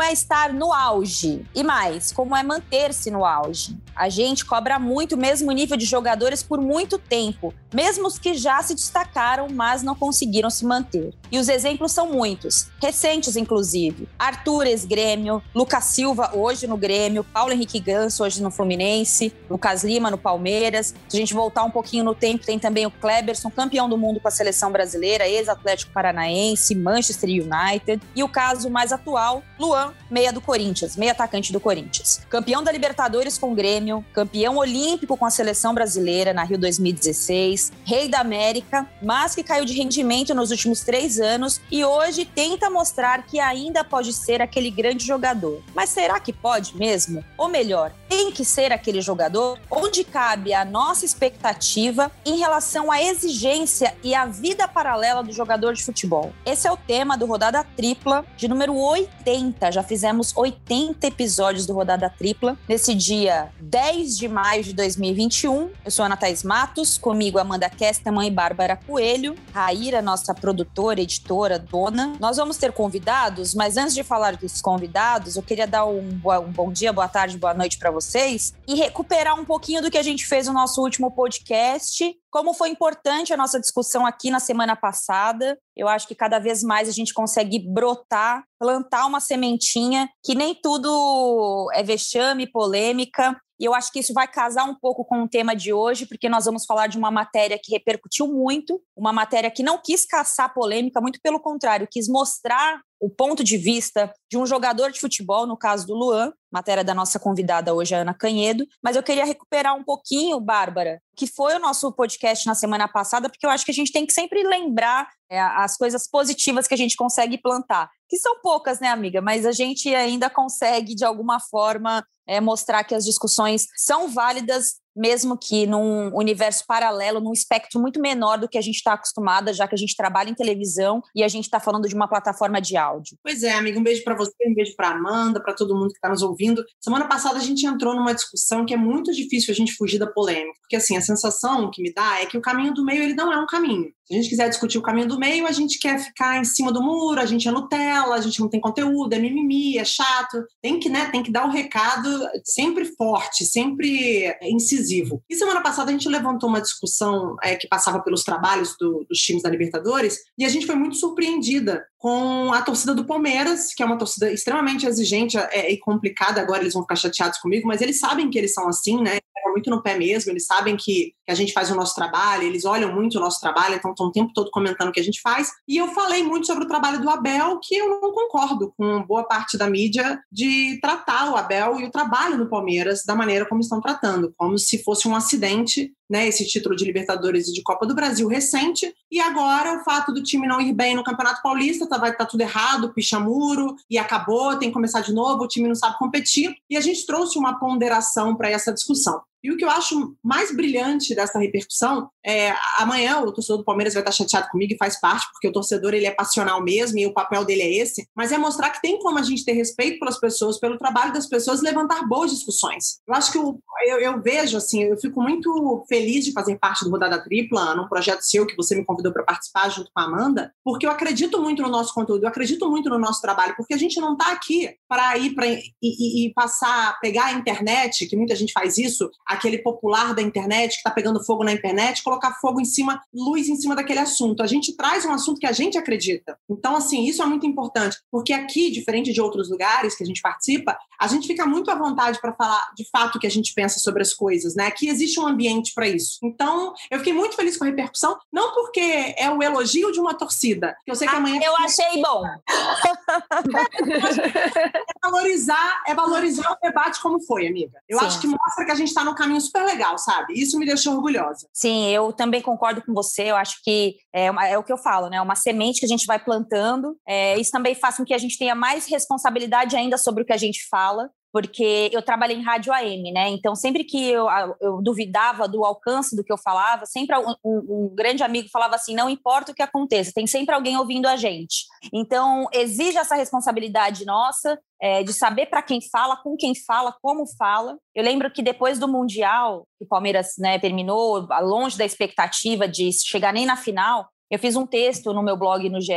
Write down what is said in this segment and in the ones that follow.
Como é estar no auge? E mais, como é manter-se no auge? A gente cobra muito o mesmo nível de jogadores por muito tempo, mesmo os que já se destacaram, mas não conseguiram se manter. E os exemplos são muitos, recentes inclusive. Arthur ex-Grêmio, Lucas Silva hoje no Grêmio, Paulo Henrique Ganso hoje no Fluminense, Lucas Lima no Palmeiras. Se a gente voltar um pouquinho no tempo, tem também o Kleberson, campeão do mundo com a seleção brasileira, ex-Atlético Paranaense, Manchester United. E o caso mais atual, Luan, meia do Corinthians, meia atacante do Corinthians. Campeão da Libertadores com o Grêmio, campeão olímpico com a seleção brasileira na Rio 2016, rei da América, mas que caiu de rendimento nos últimos três anos e hoje tenta mostrar que ainda pode ser aquele grande jogador. Mas será que pode mesmo? Ou melhor, tem que ser aquele jogador? Onde cabe a nossa expectativa em relação à exigência e à vida paralela do jogador de futebol? Esse é o tema do Rodada Tripla de número 80. Já fizemos 80 episódios do Rodada Tripla nesse dia 10 de maio de 2021. Eu sou Ana Thaís Matos, comigo Amanda Kesterman e Bárbara Coelho, Raíra, nossa produtora, editora, dona. Nós vamos ter convidados, mas antes de falar dos convidados, eu queria dar um, um bom dia, boa tarde, boa noite para vocês e recuperar um pouquinho do que a gente fez no nosso último podcast como foi importante a nossa discussão aqui na semana passada. Eu acho que cada vez mais a gente consegue brotar, plantar uma sementinha, que nem tudo é vexame, polêmica. E eu acho que isso vai casar um pouco com o tema de hoje, porque nós vamos falar de uma matéria que repercutiu muito, uma matéria que não quis caçar polêmica, muito pelo contrário, quis mostrar o ponto de vista de um jogador de futebol, no caso do Luan, matéria da nossa convidada hoje, Ana Canhedo. Mas eu queria recuperar um pouquinho, Bárbara, que foi o nosso podcast na semana passada, porque eu acho que a gente tem que sempre lembrar é, as coisas positivas que a gente consegue plantar. Que são poucas, né, amiga? Mas a gente ainda consegue, de alguma forma, é, mostrar que as discussões são válidas mesmo que num universo paralelo, num espectro muito menor do que a gente está acostumada, já que a gente trabalha em televisão e a gente está falando de uma plataforma de áudio. Pois é, amiga, um beijo para você, um beijo para Amanda, para todo mundo que está nos ouvindo. Semana passada a gente entrou numa discussão que é muito difícil a gente fugir da polêmica, porque assim, a sensação que me dá é que o caminho do meio ele não é um caminho. Se a gente quiser discutir o caminho do meio, a gente quer ficar em cima do muro, a gente é Nutella, a gente não tem conteúdo, é mimimi, é chato. Tem que, né, tem que dar o recado sempre forte, sempre incisivo. E semana passada a gente levantou uma discussão é, que passava pelos trabalhos do, dos times da Libertadores e a gente foi muito surpreendida com a torcida do Palmeiras, que é uma torcida extremamente exigente é, e complicada. Agora eles vão ficar chateados comigo, mas eles sabem que eles são assim, né? Muito no pé mesmo, eles sabem que, que, a gente faz o nosso trabalho, eles olham muito o nosso trabalho, então estão o tempo todo comentando o que a gente faz. E eu falei muito sobre o trabalho do Abel, que eu não concordo com boa parte da mídia de tratar o Abel e o trabalho do Palmeiras da maneira como estão tratando, como se fosse um acidente né, esse título de Libertadores e de Copa do Brasil recente, e agora o fato do time não ir bem no Campeonato Paulista, tá, vai estar tá tudo errado, picha muro, e acabou, tem que começar de novo, o time não sabe competir, e a gente trouxe uma ponderação para essa discussão. E o que eu acho mais brilhante dessa repercussão é amanhã o torcedor do Palmeiras vai estar chateado comigo e faz parte, porque o torcedor ele é passional mesmo e o papel dele é esse, mas é mostrar que tem como a gente ter respeito pelas pessoas, pelo trabalho das pessoas, levantar boas discussões. Eu acho que eu, eu, eu vejo assim, eu fico muito feliz de fazer parte do Rodada Tripla, num projeto seu que você me convidou para participar junto com a Amanda, porque eu acredito muito no nosso conteúdo, eu acredito muito no nosso trabalho, porque a gente não está aqui para ir para e, e, e passar, pegar a internet, que muita gente faz isso aquele popular da internet que está pegando fogo na internet, colocar fogo em cima, luz em cima daquele assunto. A gente traz um assunto que a gente acredita. Então, assim, isso é muito importante, porque aqui, diferente de outros lugares que a gente participa, a gente fica muito à vontade para falar de fato o que a gente pensa sobre as coisas, né? Aqui existe um ambiente para isso. Então, eu fiquei muito feliz com a repercussão, não porque é o elogio de uma torcida, que eu sei que ah, amanhã. Eu achei bom. é valorizar, é valorizar o debate como foi, amiga. Eu Sim. acho que mostra que a gente está no caminho super legal, sabe? Isso me deixou orgulhosa. Sim, eu também concordo com você. Eu acho que é, uma, é o que eu falo, né? Uma semente que a gente vai plantando. É, isso também faz com que a gente tenha mais responsabilidade ainda sobre o que a gente fala porque eu trabalhei em rádio AM, né? Então, sempre que eu, eu duvidava do alcance do que eu falava, sempre um, um, grande amigo falava assim: não importa o que aconteça, tem sempre alguém ouvindo a gente. Então, exige essa responsabilidade nossa é, de saber para quem fala, com quem fala, como fala. Eu lembro que depois do Mundial, que o Palmeiras né, terminou longe da expectativa de chegar nem na final, eu fiz um texto no meu blog no GE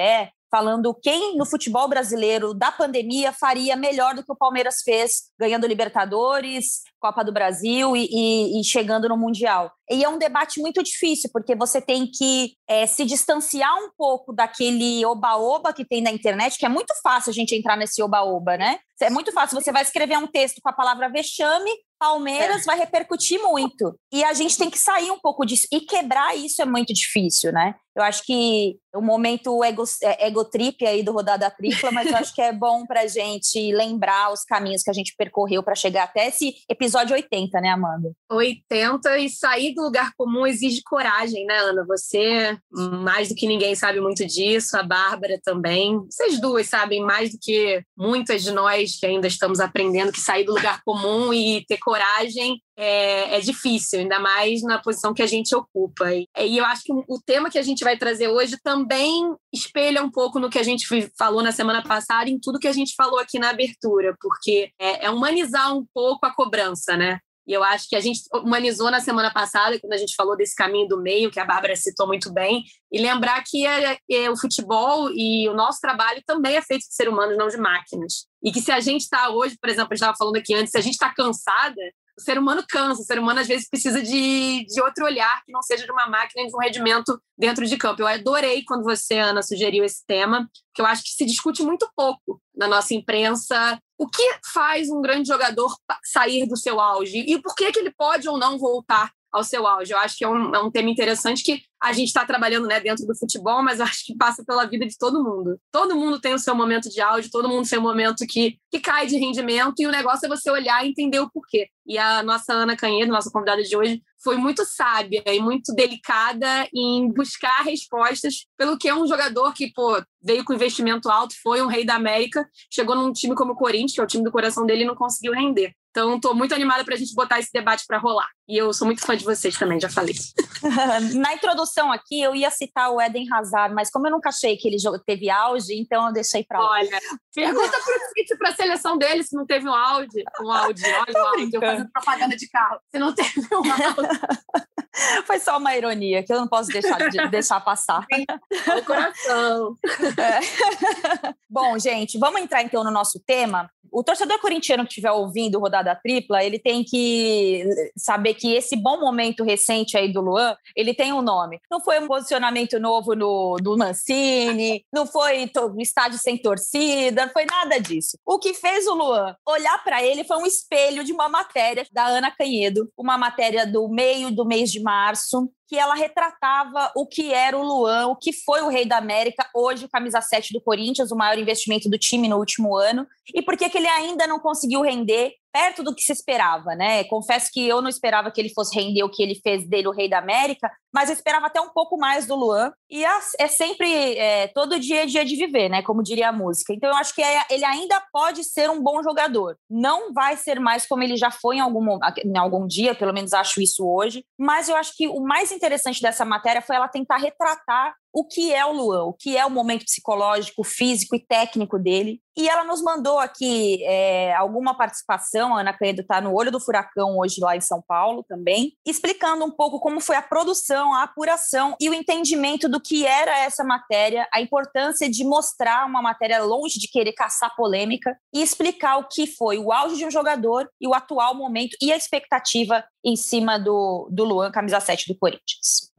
falando quem no futebol brasileiro da pandemia faria melhor do que o Palmeiras fez, ganhando Libertadores, Copa do Brasil e, e, e chegando no Mundial. E é um debate muito difícil, porque você tem que é, se distanciar um pouco daquele oba-oba que tem na internet, que é muito fácil a gente entrar nesse oba-oba, né? É muito fácil. Você vai escrever um texto com a palavra vexame, Palmeiras é. vai repercutir muito. E a gente tem que sair um pouco disso. E quebrar isso é muito difícil, né? Eu acho que o momento ego, é, ego trip aí do Rodada Tripla, mas eu acho que é bom para a gente lembrar os caminhos que a gente percorreu para chegar até esse episódio 80, né, Amanda? 80 e sair do lugar comum exige coragem, né, Ana? Você, mais do que ninguém, sabe muito disso, a Bárbara também. Vocês duas sabem mais do que muitas de nós que ainda estamos aprendendo que sair do lugar comum e ter coragem é, é, difícil, ainda mais na posição que a gente ocupa. E, e, eu acho que o tema que a gente vai trazer hoje também espelha um pouco no que a gente falou na semana passada, em tudo que a gente falou aqui na abertura, porque é, é humanizar um pouco a cobrança, né? E eu acho que a gente humanizou na semana passada, quando a gente falou desse caminho do meio, que a Bárbara citou muito bem, e lembrar que é, é, o futebol e o nosso trabalho também é feito de ser humanos, não de máquinas. E que se a gente está hoje, por exemplo, a gente estava falando aqui antes, se a gente está cansada, o ser humano cansa, o ser humano às vezes precisa de, de outro olhar que não seja de uma máquina de um rendimento dentro de campo. Eu adorei quando você, Ana, sugeriu esse tema, que eu acho que se discute muito pouco na nossa imprensa. O que faz um grande jogador sair do seu auge e por que, que ele pode ou não voltar ao seu auge? Eu acho que é um, é um tema interessante que a gente está trabalhando né, dentro do futebol, mas acho que passa pela vida de todo mundo. Todo mundo tem o seu momento de auge, todo mundo tem um momento que, que cai de rendimento, e o negócio é você olhar e entender o porquê. E a nossa Ana Canhedo, nossa convidada de hoje, foi muito sábia e muito delicada em buscar respostas pelo que é um jogador que, pô, veio com investimento alto, foi um rei da América, chegou num time como o Corinthians, que é o time do coração dele, e não conseguiu render. Então, estou muito animada para a gente botar esse debate para rolar. E eu sou muito fã de vocês também, já falei. Na introdução aqui, eu ia citar o Eden Hazard, mas como eu nunca achei que ele teve auge, então eu deixei para lá. Olha, pergunta para o City, para a seleção dele, se não teve um auge. Um auge, olha o áudio, eu fazendo propaganda de carro. Se não teve um auge. Foi só uma ironia que eu não posso deixar de deixar passar. O coração. É. Bom, gente, vamos entrar então no nosso tema. O torcedor corintiano que estiver ouvindo rodada tripla, ele tem que saber que esse bom momento recente aí do Luan, ele tem um nome. Não foi um posicionamento novo no, do Mancini, não foi estádio sem torcida, não foi nada disso. O que fez o Luan olhar para ele foi um espelho de uma matéria da Ana Canhedo, uma matéria do meio do mês de março, que ela retratava o que era o Luan, o que foi o Rei da América, hoje o camisa 7 do Corinthians, o maior investimento do time no último ano, e por que ele ainda não conseguiu render perto do que se esperava, né? Confesso que eu não esperava que ele fosse render o que ele fez dele, o Rei da América, mas eu esperava até um pouco mais do Luan. E é sempre, é, todo dia é dia de viver, né? Como diria a música. Então eu acho que é, ele ainda pode ser um bom jogador. Não vai ser mais como ele já foi em algum, em algum dia, pelo menos acho isso hoje. Mas eu acho que o mais interessante dessa matéria foi ela tentar retratar o que é o Luan, o que é o momento psicológico, físico e técnico dele. E ela nos mandou aqui é, alguma participação, a Ana Caedo está no Olho do Furacão hoje lá em São Paulo também, explicando um pouco como foi a produção, a apuração e o entendimento do que era essa matéria, a importância de mostrar uma matéria longe de querer caçar polêmica e explicar o que foi o auge de um jogador e o atual momento e a expectativa em cima do, do Luan, camisa 7 do Corinthians.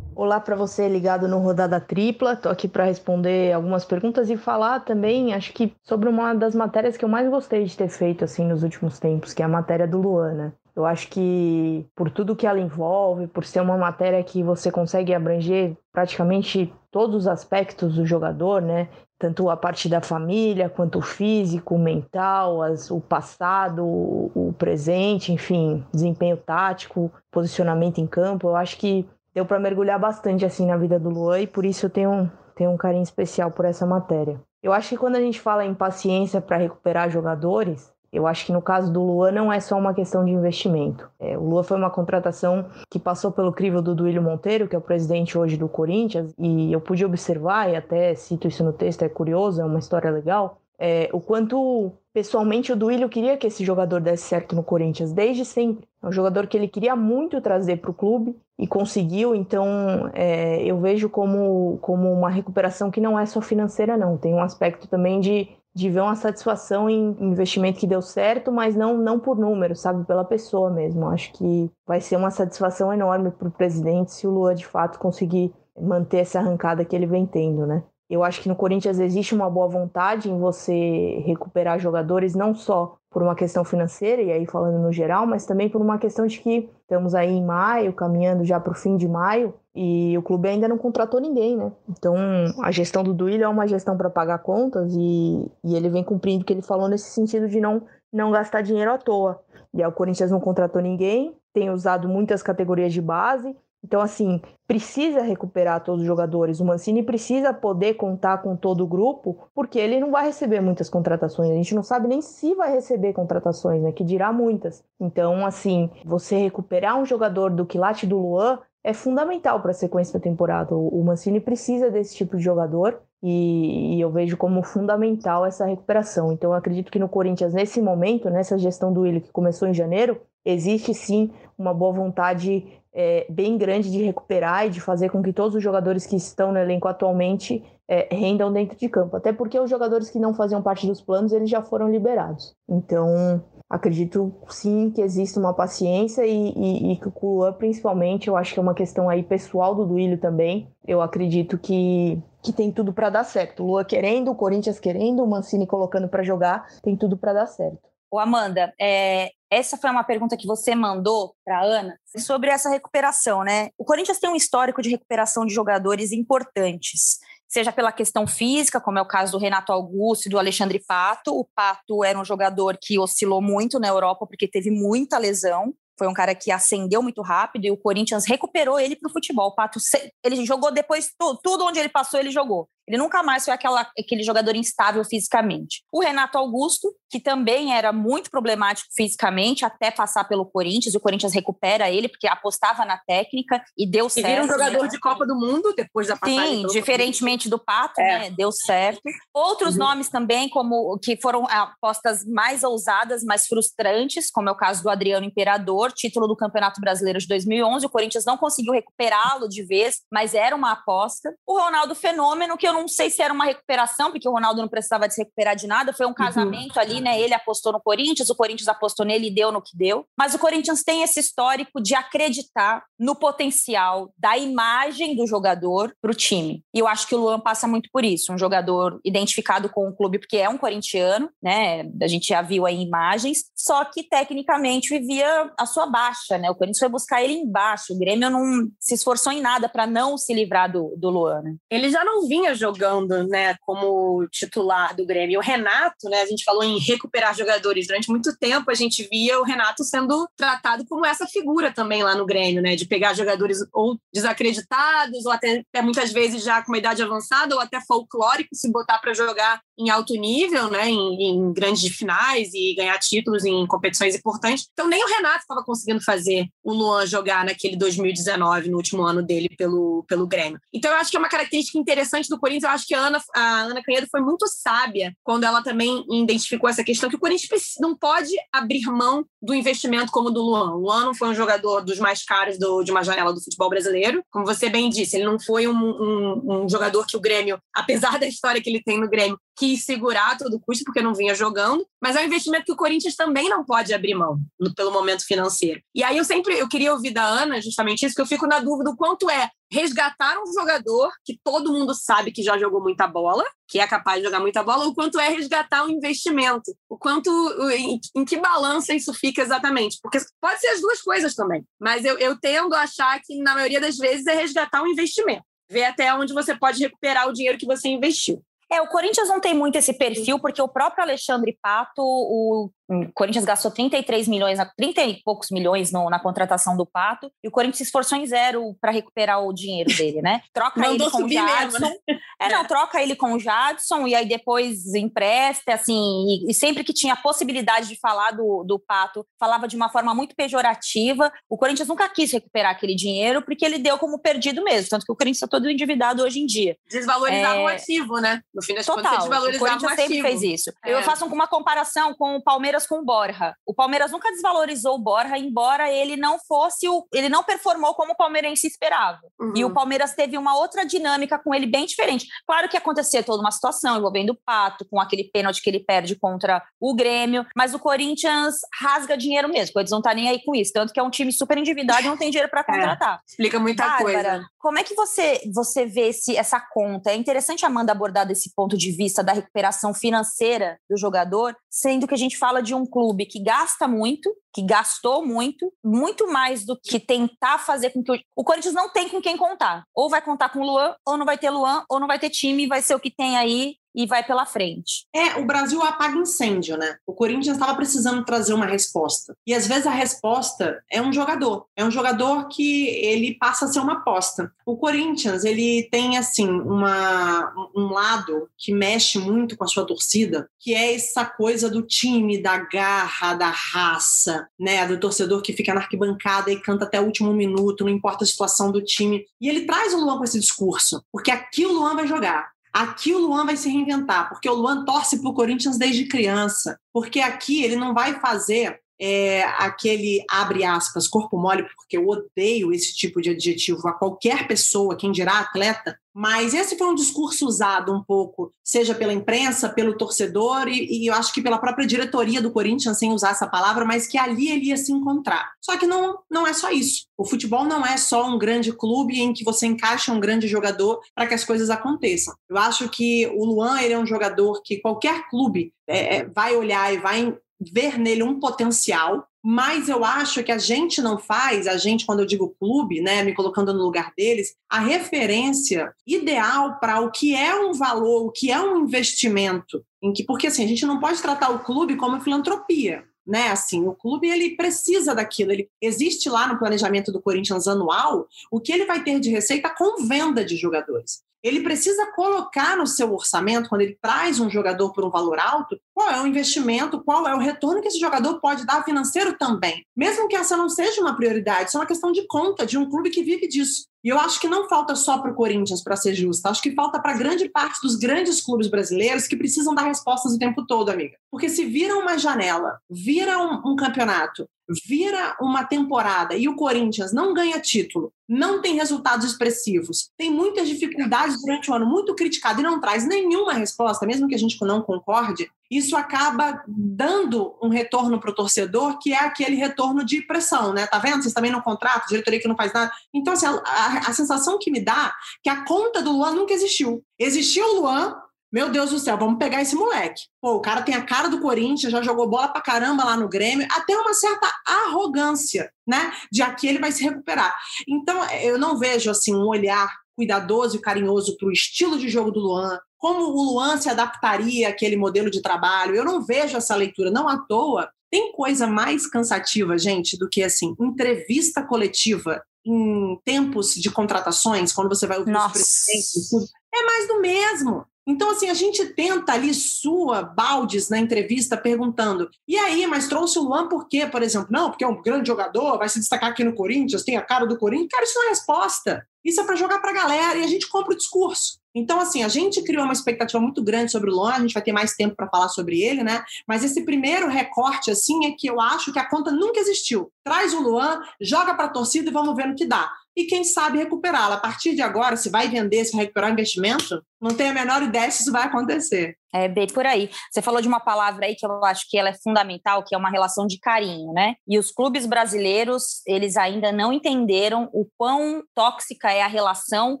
Olá para você ligado no Rodada Tripla. Estou aqui para responder algumas perguntas e falar também, acho que sobre uma das matérias que eu mais gostei de ter feito assim nos últimos tempos, que é a matéria do Luan, né? Eu acho que por tudo que ela envolve, por ser uma matéria que você consegue abranger praticamente todos os aspectos do jogador, né? Tanto a parte da família, quanto o físico, o mental, as, o passado, o, o presente, enfim, desempenho tático, posicionamento em campo. Eu acho que deu para mergulhar bastante assim na vida do Luan e por isso eu tenho, tenho um carinho especial por essa matéria. Eu acho que quando a gente fala em paciência para recuperar jogadores, eu acho que no caso do Luan não é só uma questão de investimento. É, o Luan foi uma contratação que passou pelo crivo do Duílio Monteiro, que é o presidente hoje do Corinthians, e eu pude observar, e até cito isso no texto, é curioso, é uma história legal, é, o quanto pessoalmente o Duílio queria que esse jogador desse certo no Corinthians desde sempre. É um jogador que ele queria muito trazer para o clube e conseguiu. Então é, eu vejo como, como uma recuperação que não é só financeira, não. Tem um aspecto também de, de ver uma satisfação em investimento que deu certo, mas não, não por número, sabe? Pela pessoa mesmo. Acho que vai ser uma satisfação enorme para o presidente se o Lua de fato conseguir manter essa arrancada que ele vem tendo, né? Eu acho que no Corinthians existe uma boa vontade em você recuperar jogadores, não só por uma questão financeira, e aí falando no geral, mas também por uma questão de que estamos aí em maio, caminhando já para o fim de maio, e o clube ainda não contratou ninguém, né? Então a gestão do Duílio é uma gestão para pagar contas e, e ele vem cumprindo o que ele falou nesse sentido de não, não gastar dinheiro à toa. E aí o Corinthians não contratou ninguém, tem usado muitas categorias de base, então, assim, precisa recuperar todos os jogadores. O Mancini precisa poder contar com todo o grupo, porque ele não vai receber muitas contratações. A gente não sabe nem se vai receber contratações, né? Que dirá muitas. Então, assim, você recuperar um jogador do quilate do Luan é fundamental para a sequência da temporada. O Mancini precisa desse tipo de jogador e, e, eu vejo como fundamental essa recuperação. Então, eu acredito que no Corinthians, nesse momento, nessa gestão do Willi que começou em janeiro, existe sim uma boa vontade é, bem grande de recuperar e de fazer com que todos os jogadores que estão no elenco atualmente é, rendam dentro de campo. Até porque os jogadores que não faziam parte dos planos, eles já foram liberados. Então, acredito sim que existe uma paciência e, e, e que o Luan, principalmente, eu acho que é uma questão aí pessoal do Duílio também. Eu acredito que, que tem tudo para dar certo. Lua querendo, o Corinthians querendo, o Mancini colocando para jogar, tem tudo para dar certo. O Amanda, é, essa foi uma pergunta que você mandou para Ana sobre essa recuperação, né? O Corinthians tem um histórico de recuperação de jogadores importantes, seja pela questão física, como é o caso do Renato Augusto e do Alexandre Pato. O Pato era um jogador que oscilou muito na Europa porque teve muita lesão. Foi um cara que ascendeu muito rápido e o Corinthians recuperou ele para o futebol. O Pato, ele jogou depois tudo, tudo onde ele passou, ele jogou. Ele nunca mais foi aquela, aquele jogador instável fisicamente. O Renato Augusto, que também era muito problemático fisicamente, até passar pelo Corinthians, o Corinthians recupera ele, porque apostava na técnica e deu certo. E vira um jogador né? de Copa do Mundo depois da passagem. Sim, diferentemente do Pato, é. né? Deu certo. Outros uhum. nomes também, como que foram apostas mais ousadas, mais frustrantes, como é o caso do Adriano Imperador, título do Campeonato Brasileiro de 2011. O Corinthians não conseguiu recuperá-lo de vez, mas era uma aposta. O Ronaldo Fenômeno, que eu não sei se era uma recuperação, porque o Ronaldo não precisava se recuperar de nada, foi um uhum. casamento uhum. ali, né? Ele apostou no Corinthians, o Corinthians apostou nele e deu no que deu. Mas o Corinthians tem esse histórico de acreditar no potencial da imagem do jogador para o time. E eu acho que o Luan passa muito por isso, um jogador identificado com o clube porque é um corintiano, né? A gente já viu aí imagens, só que tecnicamente vivia a sua baixa, né? O Corinthians foi buscar ele embaixo. O Grêmio não se esforçou em nada para não se livrar do, do Luan. Né? Ele já não vinha jogando jogando né, como titular do Grêmio. O Renato, né, a gente falou em recuperar jogadores durante muito tempo, a gente via o Renato sendo tratado como essa figura também lá no Grêmio, né, de pegar jogadores ou desacreditados, ou até, até muitas vezes já com uma idade avançada, ou até folclóricos, se botar para jogar em alto nível, né, em, em, grandes finais e ganhar títulos em competições importantes. Então, nem o Renato estava conseguindo fazer o Luan jogar naquele 2019, no último ano dele pelo, pelo Grêmio. Então, eu acho que é uma característica interessante do Corinthians. Eu acho que a Ana, a Ana Canhedo foi muito sábia quando ela também identificou essa questão que o Corinthians não pode abrir mão do investimento como o do Luan. O Luan não foi um jogador dos mais caros do, de uma janela do futebol brasileiro. Como você bem disse, ele não foi um, um, um jogador que o Grêmio, apesar da história que ele tem no Grêmio, quis segurar todo custo porque não vinha jogando, mas é um investimento que o Corinthians também não pode abrir mão no, pelo momento financeiro. E aí eu sempre eu queria ouvir da Ana justamente isso, que eu fico na dúvida o quanto é resgatar um jogador que todo mundo sabe que já jogou muita bola, que é capaz de jogar muita bola, o quanto é resgatar um investimento, o quanto em, em que balança isso fica exatamente, porque pode ser as duas coisas também, mas eu, eu tendo a achar que na maioria das vezes é resgatar um investimento ver até onde você pode recuperar o dinheiro que você investiu. É, o Corinthians não tem muito esse perfil, porque o próprio Alexandre Pato, o, O Corinthians gastou 33 milhões, 30 e poucos milhões no, na contratação do Pato, e o Corinthians se esforçou em zero para recuperar o dinheiro dele, né? Troca ele com o Jadson. Mesmo, né? É, não, troca ele com o Jadson e aí depois empresta, assim, e, e, sempre que tinha a possibilidade de falar do, do Pato, falava de uma forma muito pejorativa. O Corinthians nunca quis recuperar aquele dinheiro porque ele deu como perdido mesmo, tanto que o Corinthians está todo endividado hoje em dia. Desvalorizar é... o ativo, né? No fim das Total, contas, desvalorizar o Corinthians o sempre fez isso. É. Eu faço uma comparação com o Palmeiras com o Borja. O Palmeiras nunca desvalorizou o Borja, embora ele não fosse o. ele não performou como o palmeirense esperava. Uhum. E o Palmeiras teve uma outra dinâmica com ele bem diferente. Claro que acontecia toda uma situação envolvendo o Pato, com aquele pênalti que ele perde contra o Grêmio, mas o Corinthians rasga dinheiro mesmo. Eles não tá nem aí com isso. Tanto que é um time super endividado e não tem dinheiro para é, contratar. É, explica muita Bárbara, coisa. Como é que você, você vê esse, essa conta? É interessante, Amanda, abordar desse ponto de vista da recuperação financeira do jogador, sendo que a gente fala de um clube que gasta muito, que gastou muito, muito mais do que tentar fazer com que o, o Corinthians não tem com quem contar. Ou vai contar com o Luan, ou não vai ter Luan, ou não vai ter time, vai ser o que tem aí e vai pela frente. É, o Brasil apaga incêndio, né? O Corinthians estava precisando trazer uma resposta. E às vezes a resposta é um jogador. É um jogador que ele passa a ser uma aposta. O Corinthians, ele tem assim uma um lado que mexe muito com a sua torcida, que é essa coisa do time, da garra, da raça, né, do torcedor que fica na arquibancada e canta até o último minuto, não importa a situação do time. E ele traz o Luan com esse discurso, porque aqui o Luan vai jogar. Aqui o Luan vai se reinventar, porque o Luan torce para o Corinthians desde criança. Porque aqui ele não vai fazer é, aquele abre aspas, corpo mole, porque eu odeio esse tipo de adjetivo a qualquer pessoa, quem dirá atleta, mas esse foi um discurso usado um pouco, seja pela imprensa, pelo torcedor, e, e, eu acho que pela própria diretoria do Corinthians, sem usar essa palavra, mas que ali ele ia se encontrar. Só que não, não é só isso. O futebol não é só um grande clube em que você encaixa um grande jogador para que as coisas aconteçam. Eu acho que o Luan ele é um jogador que qualquer clube é, é vai olhar e vai ver nele um potencial, mas eu acho que a gente não faz, a gente, quando eu digo clube, né, me colocando no lugar deles, a referência ideal para o que é um valor, o que é um investimento, em que, porque assim, a gente não pode tratar o clube como filantropia né? Assim, o clube ele precisa daquilo. Ele existe lá no planejamento do Corinthians anual o que ele vai ter de receita com venda de jogadores ele precisa colocar no seu orçamento, quando ele traz um jogador por um valor alto, qual é o investimento, qual é o retorno que esse jogador pode dar financeiro também. Mesmo que essa não seja uma prioridade, isso é uma questão de conta de um clube que vive disso. E eu acho que não falta só para o Corinthians, para ser justa, acho que falta para grande parte dos grandes clubes brasileiros que precisam dar respostas o tempo todo, amiga. Porque se vira uma janela, vira um, um campeonato, vira uma temporada e o Corinthians não ganha título, não tem resultados expressivos, tem muitas dificuldades durante o ano, muito criticado e não traz nenhuma resposta, mesmo que a gente não concorde, isso acaba dando um retorno para o torcedor, que é aquele retorno de pressão, né? Tá vendo? Vocês também não contratam, diretoria que não faz nada. Então, assim, a, a, a sensação que me dá é que a conta do Luan nunca existiu. Existiu o Luan, meu Deus do céu, vamos pegar esse moleque. Pô, o cara tem a cara do Corinthians, já jogou bola pra caramba lá no Grêmio, até uma certa arrogância, né? De aqui ele vai se recuperar. Então, eu não vejo assim um olhar cuidadoso e carinhoso para o estilo de jogo do Luan, como o Luan se adaptaria àquele modelo de trabalho. Eu não vejo essa leitura, não à toa. Tem coisa mais cansativa, gente, do que assim, entrevista coletiva em tempos de contratações, quando você vai ouvir Nossa. os presidentes, tudo, é mais do mesmo. Então, assim, a gente tenta ali sua baldes na entrevista perguntando: e aí, mas trouxe o Luan por quê, por exemplo? Não, porque é um grande jogador, vai se destacar aqui no Corinthians, tem a cara do Corinthians. Cara, isso não é resposta. Isso é para jogar para a galera e a gente compra o discurso. Então, assim, a gente criou uma expectativa muito grande sobre o Luan, a gente vai ter mais tempo para falar sobre ele, né? Mas esse primeiro recorte, assim, é que eu acho que a conta nunca existiu. Traz o Luan, joga para a torcida e vamos ver no que dá. E quem sabe recuperá-la. A partir de agora, se vai vender, se vai recuperar o investimento, não tenho a menor ideia se isso vai acontecer. É bem por aí. Você falou de uma palavra aí que eu acho que ela é fundamental, que é uma relação de carinho, né? E os clubes brasileiros, eles ainda não entenderam o quão tóxica é a relação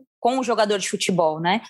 com o jogador de futebol, né?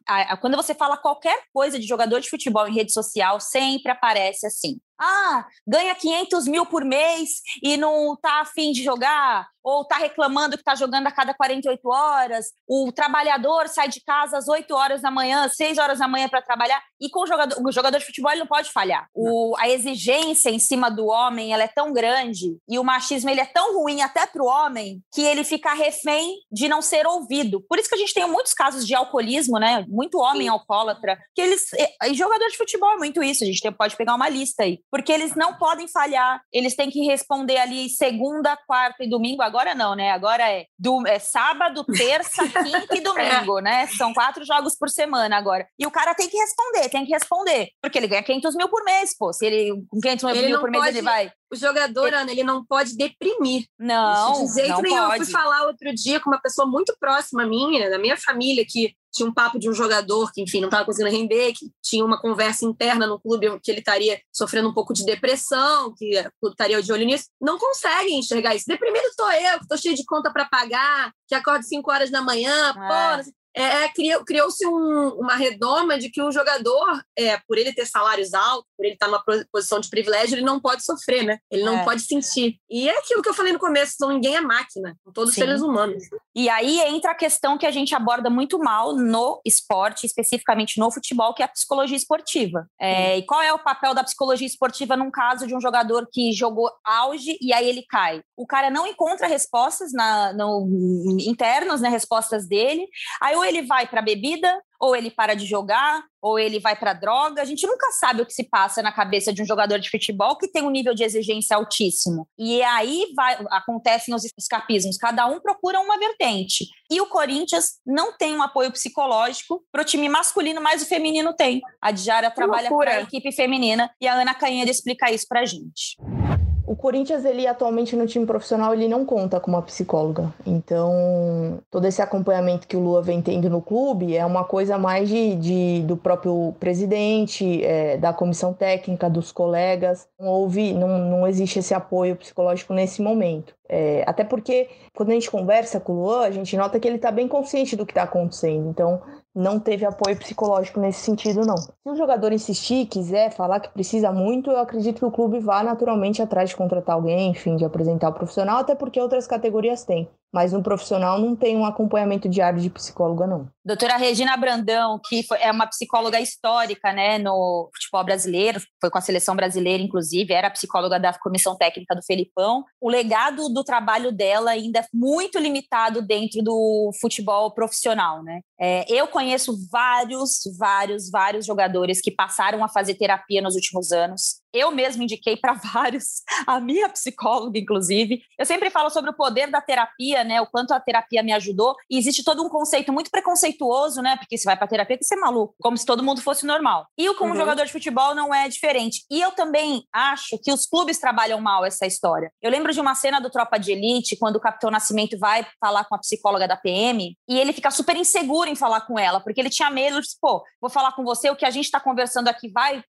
Quando você fala qualquer coisa de jogador de futebol em rede social, sempre aparece assim. Ah, ganha 500 mil por mês e não tá afim de jogar, ou tá reclamando que tá jogando a cada 48 horas. O trabalhador sai de casa às 8 horas da manhã, 6 horas da manhã para trabalhar. E com o jogador, o jogador de futebol ele não pode falhar. O, a exigência em cima do homem ela é tão grande e o machismo ele é tão ruim até para o homem que ele fica refém de não ser ouvido. Por isso que a gente tem muitos casos de alcoolismo, né? Muito homem Sim. alcoólatra, que eles e jogador de futebol é muito isso. A gente tem, pode pegar uma lista aí, porque eles não podem falhar. Eles têm que responder ali segunda, quarta e domingo. Agora não, né? Agora é, do, é sábado, terça, quinta e domingo, né? São quatro jogos por semana agora. E o cara tem que responder, tem que responder. Porque ele ganha 500 mil por mês, pô. Se ele com 500 ele mil por mês ele vai. O jogador, ele... Ana, ele não pode deprimir. Não. De jeito não nenhum. Pode. Eu fui falar outro dia com uma pessoa muito próxima minha, da minha família, que tinha um papo de um jogador que, enfim, não estava conseguindo render, que tinha uma conversa interna no clube que ele estaria sofrendo um pouco de depressão, que o clube estaria de olho nisso. Não conseguem enxergar isso. Deprimido estou eu, que estou cheio de conta para pagar, que acordo 5 horas da manhã, é. pô, é, é criou-se um, uma redoma de que o jogador, é, por ele ter salários altos, por ele estar numa posição de privilégio, ele não pode sofrer, né? Ele não é. pode sentir. E é aquilo que eu falei no começo, então ninguém é máquina, são todos Sim. seres humanos. E aí entra a questão que a gente aborda muito mal no esporte, especificamente no futebol, que é a psicologia esportiva. É, e qual é o papel da psicologia esportiva num caso de um jogador que jogou auge e aí ele cai? O cara não encontra respostas na, no, internas, né, respostas dele. Aí ou ele vai para bebida, ou ele para de jogar, ou ele vai para droga. A gente nunca sabe o que se passa na cabeça de um jogador de futebol que tem um nível de exigência altíssimo. E aí vai, acontecem os escapismos. Cada um procura uma vertente. E o Corinthians não tem um apoio psicológico para o time masculino, mas o feminino tem. A Diária trabalha com a equipe feminina e a Ana Canheira explica isso para gente. O Corinthians, ele atualmente no time profissional, ele não conta com uma psicóloga. Então, todo esse acompanhamento que o Lua vem tendo no clube é uma coisa mais de, de do próprio presidente, é, da comissão técnica, dos colegas. Não houve, não, não existe esse apoio psicológico nesse momento. É, até porque, quando a gente conversa com o Luan, a gente nota que ele está bem consciente do que está acontecendo. Então, não teve apoio psicológico nesse sentido, não. Se o jogador insistir, quiser falar que precisa muito, eu acredito que o clube vá naturalmente atrás de contratar alguém, enfim, de apresentar o profissional, até porque outras categorias têm mas um profissional não tem um acompanhamento diário de psicóloga, não. Doutora Regina Brandão, que é uma psicóloga histórica né, no futebol brasileiro, foi com a seleção brasileira, inclusive, era psicóloga da comissão técnica do Felipão. O legado do trabalho dela ainda é muito limitado dentro do futebol profissional. Né? É, eu conheço vários, vários, vários jogadores que passaram a fazer terapia nos últimos anos eu mesmo indiquei para vários, a minha psicóloga, inclusive. Eu sempre falo sobre o poder da terapia, né? O quanto a terapia me ajudou. E existe todo um conceito muito preconceituoso, né? Porque você vai para terapia que você é maluco, como se todo mundo fosse normal. E o como uhum. jogador de futebol não é diferente. E eu também acho que os clubes trabalham mal essa história. Eu lembro de uma cena do Tropa de Elite, quando o Capitão Nascimento vai falar com a psicóloga da PM, e ele fica super inseguro em falar com ela, porque ele tinha medo de, pô, vou falar com você, o que a gente está conversando aqui vai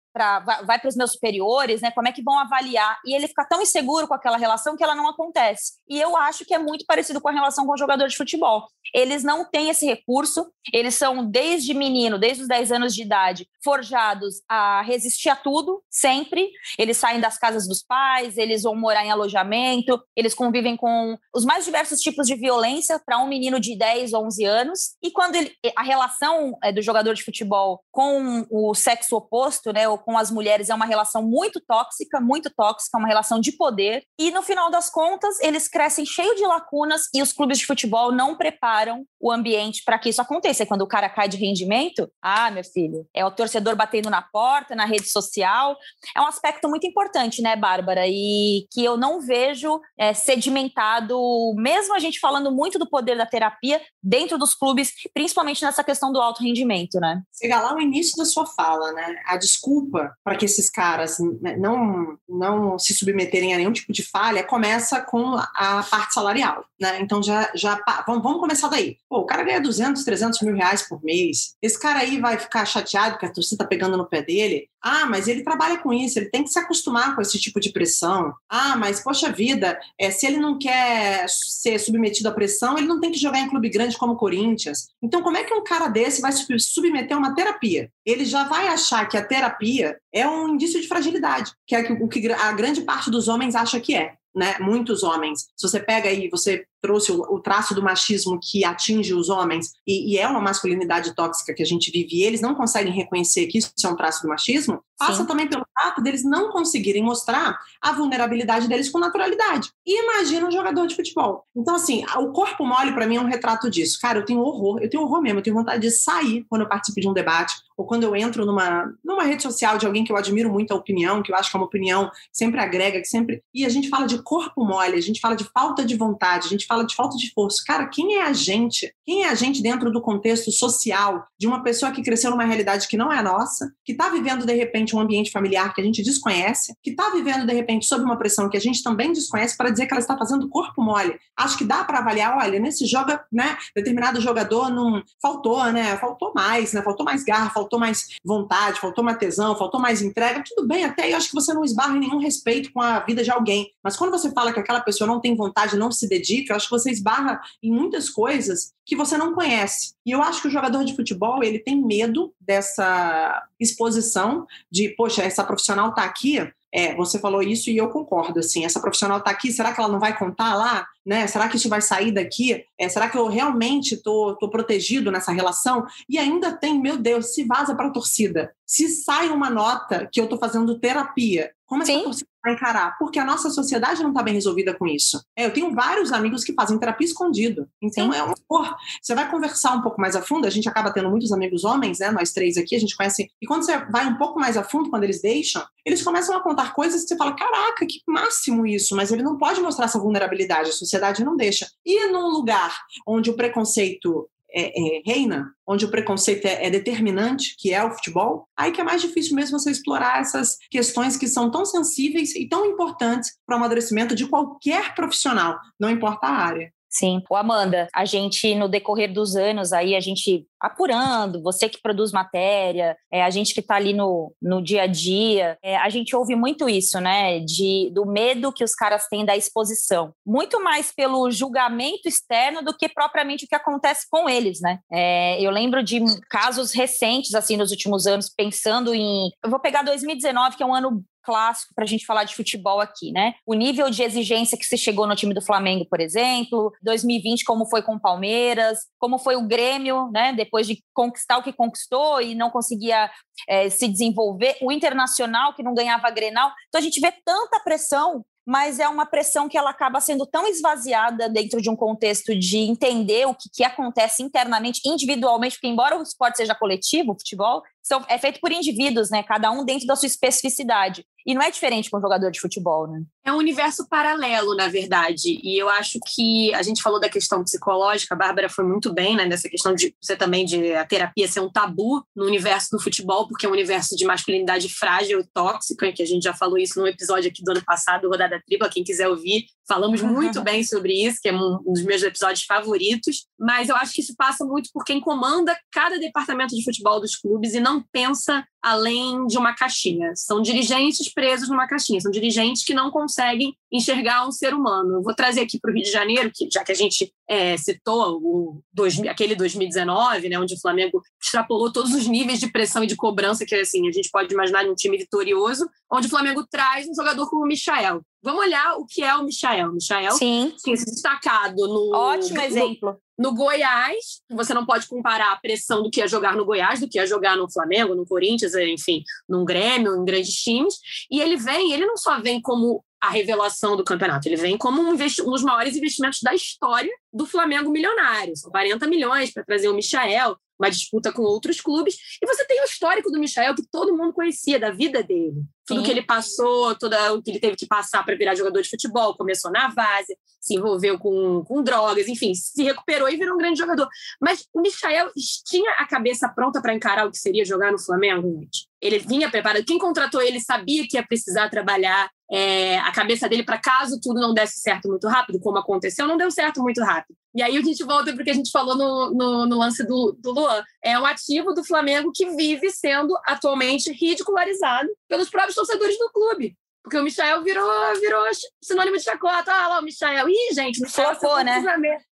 vai para os meus superiores, né? Como é que vão avaliar? E ele fica tão inseguro com aquela relação que ela não acontece. E eu acho que é muito parecido com a relação com o jogador de futebol. Eles não têm esse recurso, eles são desde menino, desde os 10 anos de idade, forjados a resistir a tudo, sempre. Eles saem das casas dos pais, eles vão morar em alojamento, eles convivem com os mais diversos tipos de violência para um menino de 10, 11 anos. E quando ele, a relação é, do jogador de futebol com o sexo oposto, né, ou com as mulheres é uma relação muito tóxica, muito tóxica, uma relação de poder. E no final das contas, eles crescem cheio de lacunas e os clubes de futebol não preparam o ambiente para que isso aconteça. E quando o cara cai de rendimento, ah, meu filho, é o torcedor batendo na porta, na rede social. É um aspecto muito importante, né, Bárbara? E que eu não vejo é, sedimentado, mesmo a gente falando muito do poder da terapia dentro dos clubes, principalmente nessa questão do alto rendimento, né? Chega lá no início da sua fala, né? A desculpa desculpa para que esses caras né, não, não se submeterem a nenhum tipo de falha começa com a parte salarial, né? Então já, já vamos, vamos começar daí. Pô, o cara ganha 200, 300 mil reais por mês. Esse cara aí vai ficar chateado que a torcida tá pegando no pé dele. Ah, mas ele trabalha com isso, ele tem que se acostumar com esse tipo de pressão. Ah, mas poxa vida, é, se ele não quer ser submetido à pressão, ele não tem que jogar em clube grande como o Corinthians. Então, como é que um cara desse vai submeter a uma terapia? Ele já vai achar que a terapia é um indício de fragilidade, que é o que a grande parte dos homens acha que é. Né? Muitos homens. Se você pega aí, você trouxe o, o, traço do machismo que atinge os homens e, e, é uma masculinidade tóxica que a gente vive e eles não conseguem reconhecer que isso é um traço do machismo, passa Sim. também pelo fato deles não conseguirem mostrar a vulnerabilidade deles com naturalidade. E imagina um jogador de futebol. Então, assim, o corpo mole para mim é um retrato disso. Cara, eu tenho horror, eu tenho horror mesmo, eu tenho vontade de sair quando eu participo de um debate ou quando eu entro numa, numa rede social de alguém que eu admiro muito a opinião, que eu acho que é uma opinião que sempre agrega, que sempre. E a gente fala de corpo mole, a gente fala de falta de vontade, a gente fala de falta de força. Cara, quem é a gente? Quem é a gente dentro do contexto social de uma pessoa que cresceu numa realidade que não é a nossa, que está vivendo, de repente, um ambiente familiar que a gente desconhece, que está vivendo, de repente, sob uma pressão que a gente também desconhece, para dizer que ela está fazendo corpo mole? Acho que dá para avaliar, olha, nesse joga, né, determinado jogador não faltou, né? Faltou mais, né? Faltou mais garra, faltou mais vontade, faltou mais tesão, faltou mais entrega. Tudo bem, até eu acho que você não esbarra em nenhum respeito com a vida de alguém. Mas quando você fala que aquela pessoa não tem vontade, não se dedica, eu acho que você esbarra em muitas coisas que você não conhece. E eu acho que o jogador de futebol, ele tem medo dessa exposição de, poxa, essa profissional está aqui, é, você falou isso e eu concordo, assim, essa profissional está aqui, será que ela não vai contar lá? Né? Será que isso vai sair daqui? É, será que eu realmente estou tô, tô protegido nessa relação? E ainda tem, meu Deus, se vaza para a torcida. Se sai uma nota que eu estou fazendo terapia, como essa Sim. torcida vai encarar? Porque a nossa sociedade não está bem resolvida com isso. É, eu tenho vários amigos que fazem terapia escondido. Então Sim. é um horror. Você vai conversar um pouco mais a fundo, a gente acaba tendo muitos amigos homens, né? Nós três aqui, a gente conhece. E quando você vai um pouco mais a fundo, quando eles deixam, eles começam a contar coisas que você fala: caraca, que máximo isso, mas ele não pode mostrar essa vulnerabilidade, a sociedade não deixa. E num lugar onde o preconceito é, é, reina, onde o preconceito é, é, determinante, que é o futebol, aí que é mais difícil mesmo você explorar essas questões que são tão sensíveis e tão importantes para o amadurecimento de qualquer profissional, não importa a área. Sim. O Amanda, a gente, no decorrer dos anos, aí, a gente apurando, você que produz matéria, é, a gente que está ali no, no dia a dia, é, a gente ouve muito isso, né? De, do medo que os caras têm da exposição. Muito mais pelo julgamento externo do que propriamente o que acontece com eles, né? É, eu lembro de casos recentes, assim, nos últimos anos, pensando em. Eu vou pegar 2019, que é um ano clássico para a gente falar de futebol aqui, né? O nível de exigência que se chegou no time do Flamengo, por exemplo, 2020 como foi com o Palmeiras, como foi o Grêmio, né? Depois de conquistar o que conquistou e não conseguia é, se desenvolver, o Internacional que não ganhava Grenal, então a gente vê tanta pressão mas é uma pressão que ela acaba sendo tão esvaziada dentro de um contexto de entender o que, que acontece internamente, individualmente, porque embora o esporte seja coletivo, o futebol, são, é feito por indivíduos, né? Cada um dentro da sua especificidade. E não é diferente com um jogador de futebol, né? É um universo paralelo, na verdade. E eu acho que a gente falou da questão psicológica, a Bárbara foi muito bem, né? Nessa questão de você também de a terapia ser um tabu no universo do futebol, porque é um universo de masculinidade frágil e tóxica, que a gente já falou isso no episódio aqui do ano passado, Rodada Tripla. Quem quiser ouvir, falamos muito bem sobre isso, que é um dos meus episódios favoritos. Mas eu acho que isso passa muito por quem comanda cada departamento de futebol dos clubes e não pensa além de uma caixinha. São dirigentes presos numa caixinha, são dirigentes que não conseguem enxergar um ser humano. Eu vou trazer aqui para o Rio de Janeiro, que, já que a gente é, citou o dois, aquele 2019, né, onde o Flamengo extrapolou todos os níveis de pressão e de cobrança que assim, a gente pode imaginar em um time vitorioso, onde o Flamengo traz um jogador como o Michael. Vamos olhar o que é o Michael. Michael Sim. tem se destacado no. Ótimo exemplo. No Goiás, você não pode comparar a pressão do que é jogar no Goiás, do que é jogar no Flamengo, no Corinthians, enfim, num Grêmio, em grandes times. E ele vem, ele não só vem como a revelação do campeonato. Ele vem como um, um, dos maiores investimentos da história do Flamengo milionário. São 40 milhões para trazer o Michael, uma disputa com outros clubes. E você tem o histórico do Michael, que todo mundo conhecia, da vida dele. Tudo Sim. que ele passou, tudo o que ele teve que passar para virar jogador de futebol. Começou na base, se envolveu com, com drogas, enfim, se recuperou e virou um grande jogador. Mas o Michael tinha a cabeça pronta para encarar o que seria jogar no Flamengo, gente. Ele vinha preparado. Quem contratou ele sabia que ia precisar trabalhar é, a cabeça dele para caso tudo não desse certo muito rápido, como aconteceu, não deu certo muito rápido. E aí a gente volta para o que a gente falou no, no, no, lance do, do Luan. É um ativo do Flamengo que vive sendo atualmente ridicularizado pelos próprios torcedores do clube. Porque o Michael virou, virou sinônimo de chacota. Ah lá, o Michael. Ih, gente, o Michael flopou, né?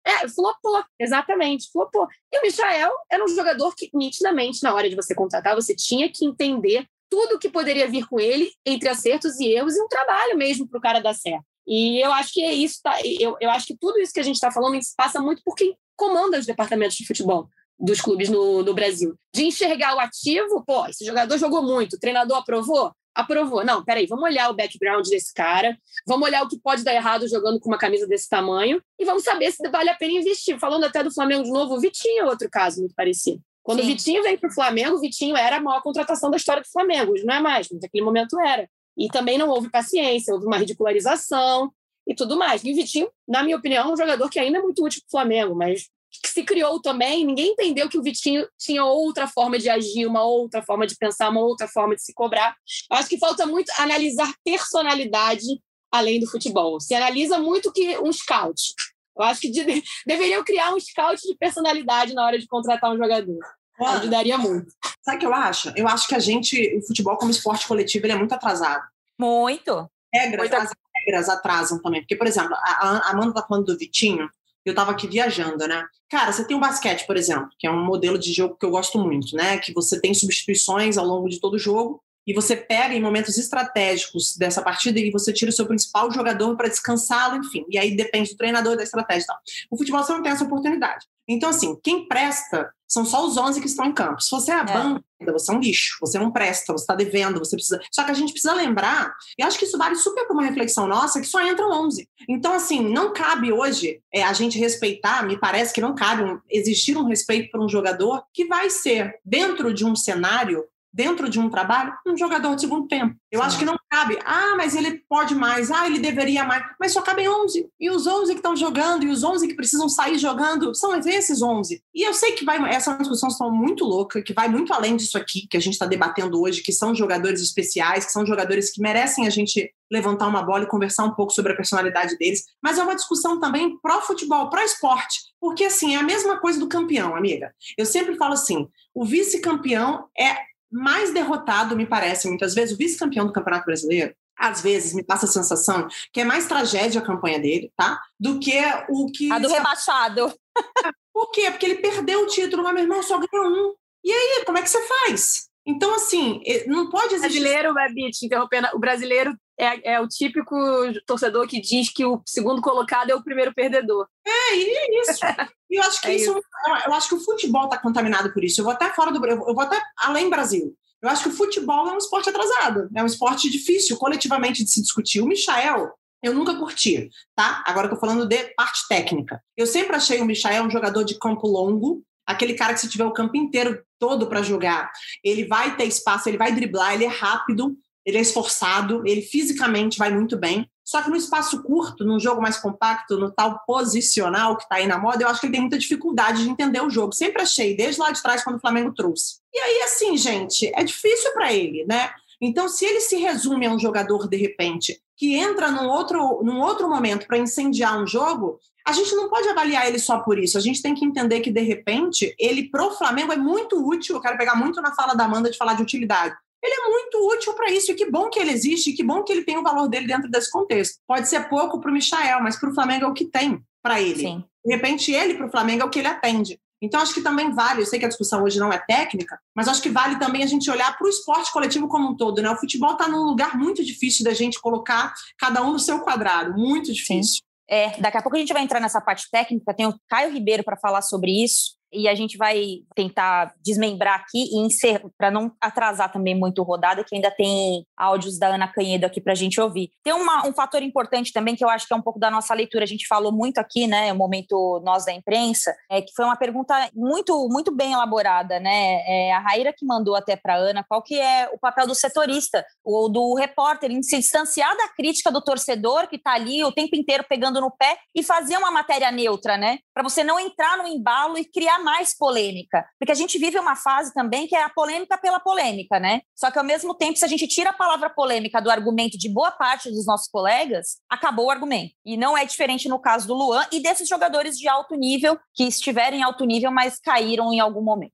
É, flopou, exatamente, flopou. E o Michael era um jogador que, nitidamente, na hora de você contratar, você tinha que entender tudo o que poderia vir com ele entre acertos e erros e um trabalho mesmo para o cara dar certo. E eu acho que é isso, tá? eu, eu acho que tudo isso que a gente está falando passa muito por quem comanda os departamentos de futebol dos clubes no, no Brasil. De enxergar o ativo, pô, esse jogador jogou muito, o treinador aprovou? Aprovou. Não, peraí, vamos olhar o background desse cara, vamos olhar o que pode dar errado jogando com uma camisa desse tamanho e vamos saber se vale a pena investir. Falando até do Flamengo de novo, o Vitinho é outro caso muito parecido. Quando Sim. o Vitinho veio para o Flamengo, o Vitinho era a maior contratação da história do Flamengo. Hoje não é mais, mas naquele momento era. E também não houve paciência, houve uma ridicularização e tudo mais. E o Vitinho, na minha opinião, é um jogador que ainda é muito útil para o Flamengo, mas que se criou também, ninguém entendeu que o Vitinho tinha outra forma de agir, uma outra forma de pensar, uma outra forma de se cobrar. Acho que falta muito analisar personalidade além do futebol. Se analisa muito que um scout. Eu acho que de, deveriam criar um scout de personalidade na hora de contratar um jogador. Ah, Ajudaria muito. Sabe o que eu acho? Eu acho que a gente, o futebol como esporte coletivo, ele é muito atrasado. Muito. Regras, muito. as regras atrasam também. Porque, por exemplo, a Amanda está falando do Vitinho, eu estava aqui viajando, né? Cara, você tem o basquete, por exemplo, que é um modelo de jogo que eu gosto muito, né? Que você tem substituições ao longo de todo o jogo e você pega em momentos estratégicos dessa partida e você tira o seu principal jogador para descansá-lo, enfim. E aí depende do treinador da estratégia e tal. O futebol você não tem essa oportunidade. Então, assim, quem presta são só os 11 que estão em campo. Se você é a é. banda, você é um lixo, você não presta, você está devendo, você precisa. Só que a gente precisa lembrar, e acho que isso vale super para uma reflexão nossa, que só entram 11. Então, assim, não cabe hoje é, a gente respeitar, me parece que não cabe um, existir um respeito por um jogador que vai ser, dentro de um cenário dentro de um trabalho, um jogador de segundo tempo. Eu Sim. acho que não cabe. Ah, mas ele pode mais. Ah, ele deveria mais. Mas só cabem 11. E os 11 que estão jogando e os 11 que precisam sair jogando são esses 11. E eu sei que vai essa discussão está muito louca, que vai muito além disso aqui que a gente está debatendo hoje, que são jogadores especiais, que são jogadores que merecem a gente levantar uma bola e conversar um pouco sobre a personalidade deles, mas é uma discussão também pró futebol, pró esporte, porque assim, é a mesma coisa do campeão, amiga. Eu sempre falo assim, o vice-campeão é mais derrotado, me parece, muitas vezes, o vice-campeão do Campeonato Brasileiro, às vezes me passa a sensação que é mais tragédia a campanha dele, tá? Do que o que. A do rebaixado. Por quê? Porque ele perdeu o título, mas meu irmão só ganhou um. E aí, como é que você faz? Então, assim, não pode existir. O brasileiro, Babi, te interrompendo, o brasileiro é, é, o típico torcedor que diz que o segundo colocado é o primeiro perdedor. É, e é isso. E eu acho que é isso, isso, eu acho que o futebol está contaminado por isso. Eu vou até fora do eu vou até além Brasil. Eu acho que o futebol é um esporte atrasado, é um esporte difícil coletivamente de se discutir. O Michael, eu nunca curti, tá? Agora eu tô falando de parte técnica. Eu sempre achei o Michael um jogador de campo longo, aquele cara que se tiver o campo inteiro todo para jogar, ele vai ter espaço, ele vai driblar, ele é rápido, ele é esforçado, ele fisicamente vai muito bem. Só que no espaço curto, num jogo mais compacto, no tal posicional que está aí na moda, eu acho que ele tem muita dificuldade de entender o jogo. Sempre achei, desde lá de trás, quando o Flamengo trouxe. E aí, assim, gente, é difícil para ele, né? Então, se ele se resume a um jogador, de repente, que entra num outro, num outro momento para incendiar um jogo, a gente não pode avaliar ele só por isso. A gente tem que entender que, de repente, ele, pro Flamengo, é muito útil. Eu quero pegar muito na fala da Amanda de falar de utilidade ele é muito útil para isso. E que bom que ele existe, e que bom que ele tem o valor dele dentro desse contexto. Pode ser pouco para o Michael, mas para o Flamengo é o que tem para ele. Sim. De repente, ele para o Flamengo é o que ele atende. Então, acho que também vale, eu sei que a discussão hoje não é técnica, mas acho que vale também a gente olhar para o esporte coletivo como um todo. Né? O futebol está num lugar muito difícil da gente colocar cada um no seu quadrado, muito difícil. Sim. É, daqui a pouco a gente vai entrar nessa parte técnica, tem o Caio Ribeiro para falar sobre isso e a gente vai tentar desmembrar aqui e para não atrasar também muito rodada, que ainda tem áudios da Ana Canhedo aqui para a gente ouvir. Tem uma, um fator importante também que eu acho que é um pouco da nossa leitura, a gente falou muito aqui, né, o momento nós da imprensa, é que foi uma pergunta muito muito bem elaborada, né? É a Raíra que mandou até para Ana qual que é o papel do setorista ou do repórter em se distanciar da crítica do torcedor que está ali o tempo inteiro pegando no pé e fazer uma matéria neutra, né? Para você não entrar no embalo e criar mais polêmica, porque a gente vive uma fase também que é a polêmica pela polêmica, né? Só que ao mesmo tempo, se a gente tira a palavra polêmica do argumento de boa parte dos nossos colegas, acabou o argumento. E não é diferente no caso do Luan e desses jogadores de alto nível que estiverem em alto nível, mas caíram em algum momento.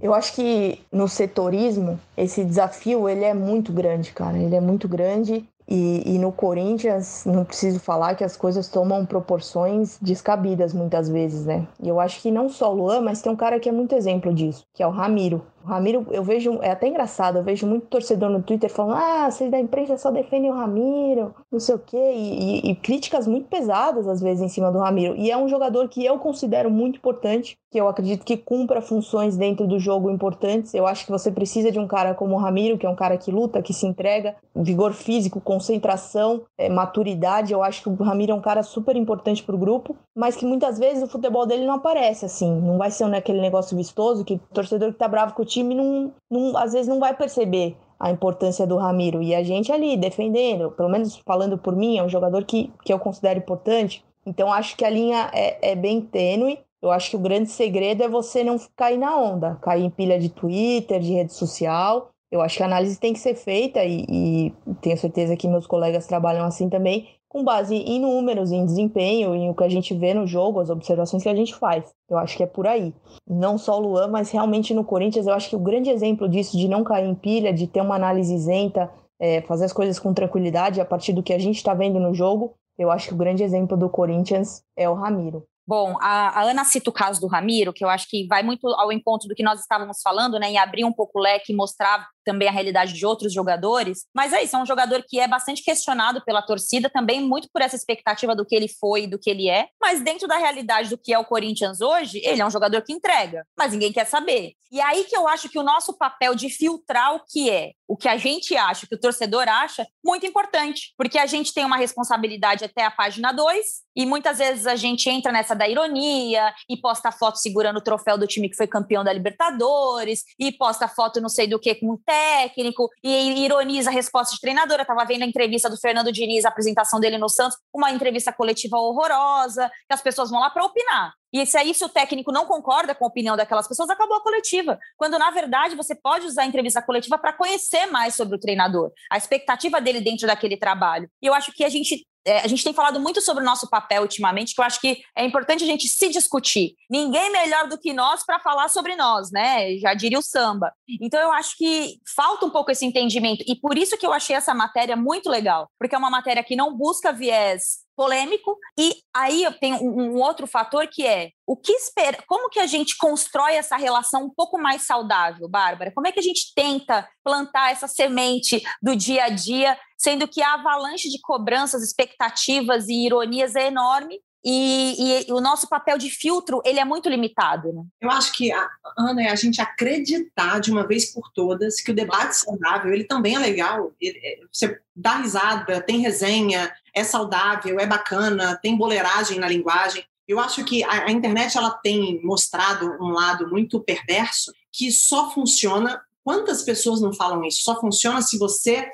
Eu acho que no setorismo esse desafio ele é muito grande, cara. Ele é muito grande e, e, no Corinthians, não preciso falar que as coisas tomam proporções descabidas muitas vezes, né? E eu acho que não só o Luan, mas tem um cara que é muito exemplo disso, que é o Ramiro. O Ramiro, eu vejo, é até engraçado, eu vejo muito torcedor no Twitter falando: ah, vocês da imprensa só defendem o Ramiro, não sei o quê, e, e, e críticas muito pesadas às vezes em cima do Ramiro. E é um jogador que eu considero muito importante, que eu acredito que cumpra funções dentro do jogo importantes. Eu acho que você precisa de um cara como o Ramiro, que é um cara que luta, que se entrega, vigor físico, concentração, é, maturidade. Eu acho que o Ramiro é um cara super importante para o grupo, mas que muitas vezes o futebol dele não aparece assim. Não vai ser aquele negócio vistoso que o torcedor que tá bravo com o time não, não às vezes não vai perceber a importância do Ramiro. E a gente ali defendendo, pelo menos falando por mim, é um jogador que, que eu considero importante. Então acho que a linha é, é bem tênue. Eu acho que o grande segredo é você não cair na onda, cair em pilha de Twitter, de rede social. Eu acho que a análise tem que ser feita e, e tenho certeza que meus colegas trabalham assim também, com base em números, em desempenho, em o que a gente vê no jogo, as observações que a gente faz. Eu acho que é por aí. Não só o Luan, mas realmente no Corinthians, eu acho que o grande exemplo disso, de não cair em pilha, de ter uma análise isenta, é, fazer as coisas com tranquilidade a partir do que a gente está vendo no jogo, eu acho que o grande exemplo do Corinthians é o Ramiro. Bom, a, a, Ana cita o caso do Ramiro, que eu acho que vai muito ao encontro do que nós estávamos falando, né? Em abrir um pouco o leque e mostrar também a realidade de outros jogadores. Mas é isso, é um jogador que é bastante questionado pela torcida, também muito por essa expectativa do que ele foi e do que ele é. Mas dentro da realidade do que é o Corinthians hoje, ele é um jogador que entrega, mas ninguém quer saber. E aí que eu acho que o nosso papel de filtrar o que é, o que a gente acha, o que o torcedor acha, muito importante. Porque a gente tem uma responsabilidade até a página 2, e muitas vezes a gente entra nessa da ironia e posta foto segurando o troféu do time que foi campeão da Libertadores, e posta foto não sei do que com o técnico, e ironiza a resposta de treinador. Eu estava vendo a entrevista do Fernando Diniz, a apresentação dele no Santos, uma entrevista coletiva horrorosa, que as pessoas vão lá para opinar. E se aí se o técnico não concorda com a opinião daquelas pessoas, acabou a coletiva. Quando na verdade você pode usar a entrevista coletiva para conhecer mais sobre o treinador, a expectativa dele dentro daquele trabalho. E eu acho que a gente é, a gente tem falado muito sobre o nosso papel ultimamente, que eu acho que é importante a gente se discutir. Ninguém melhor do que nós para falar sobre nós, né? Já diria o samba. Então eu acho que falta um pouco esse entendimento e por isso que eu achei essa matéria muito legal, porque é uma matéria que não busca viés polêmico. E aí tem um, um, outro fator que é o que espera, como que a gente constrói essa relação um pouco mais saudável, Bárbara? Como é que a gente tenta plantar essa semente do dia a dia, sendo que a avalanche de cobranças, expectativas e ironias é enorme e, e, o nosso papel de filtro ele é muito limitado. Né? Eu acho que, Ana, é a gente acreditar de uma vez por todas que o debate saudável ele também é legal. Ele, é, você dá risada, tem resenha, é saudável, é bacana, tem boleiragem na linguagem. Eu acho que a, a internet ela tem mostrado um lado muito perverso que só funciona. Quantas pessoas não falam isso? Só funciona se você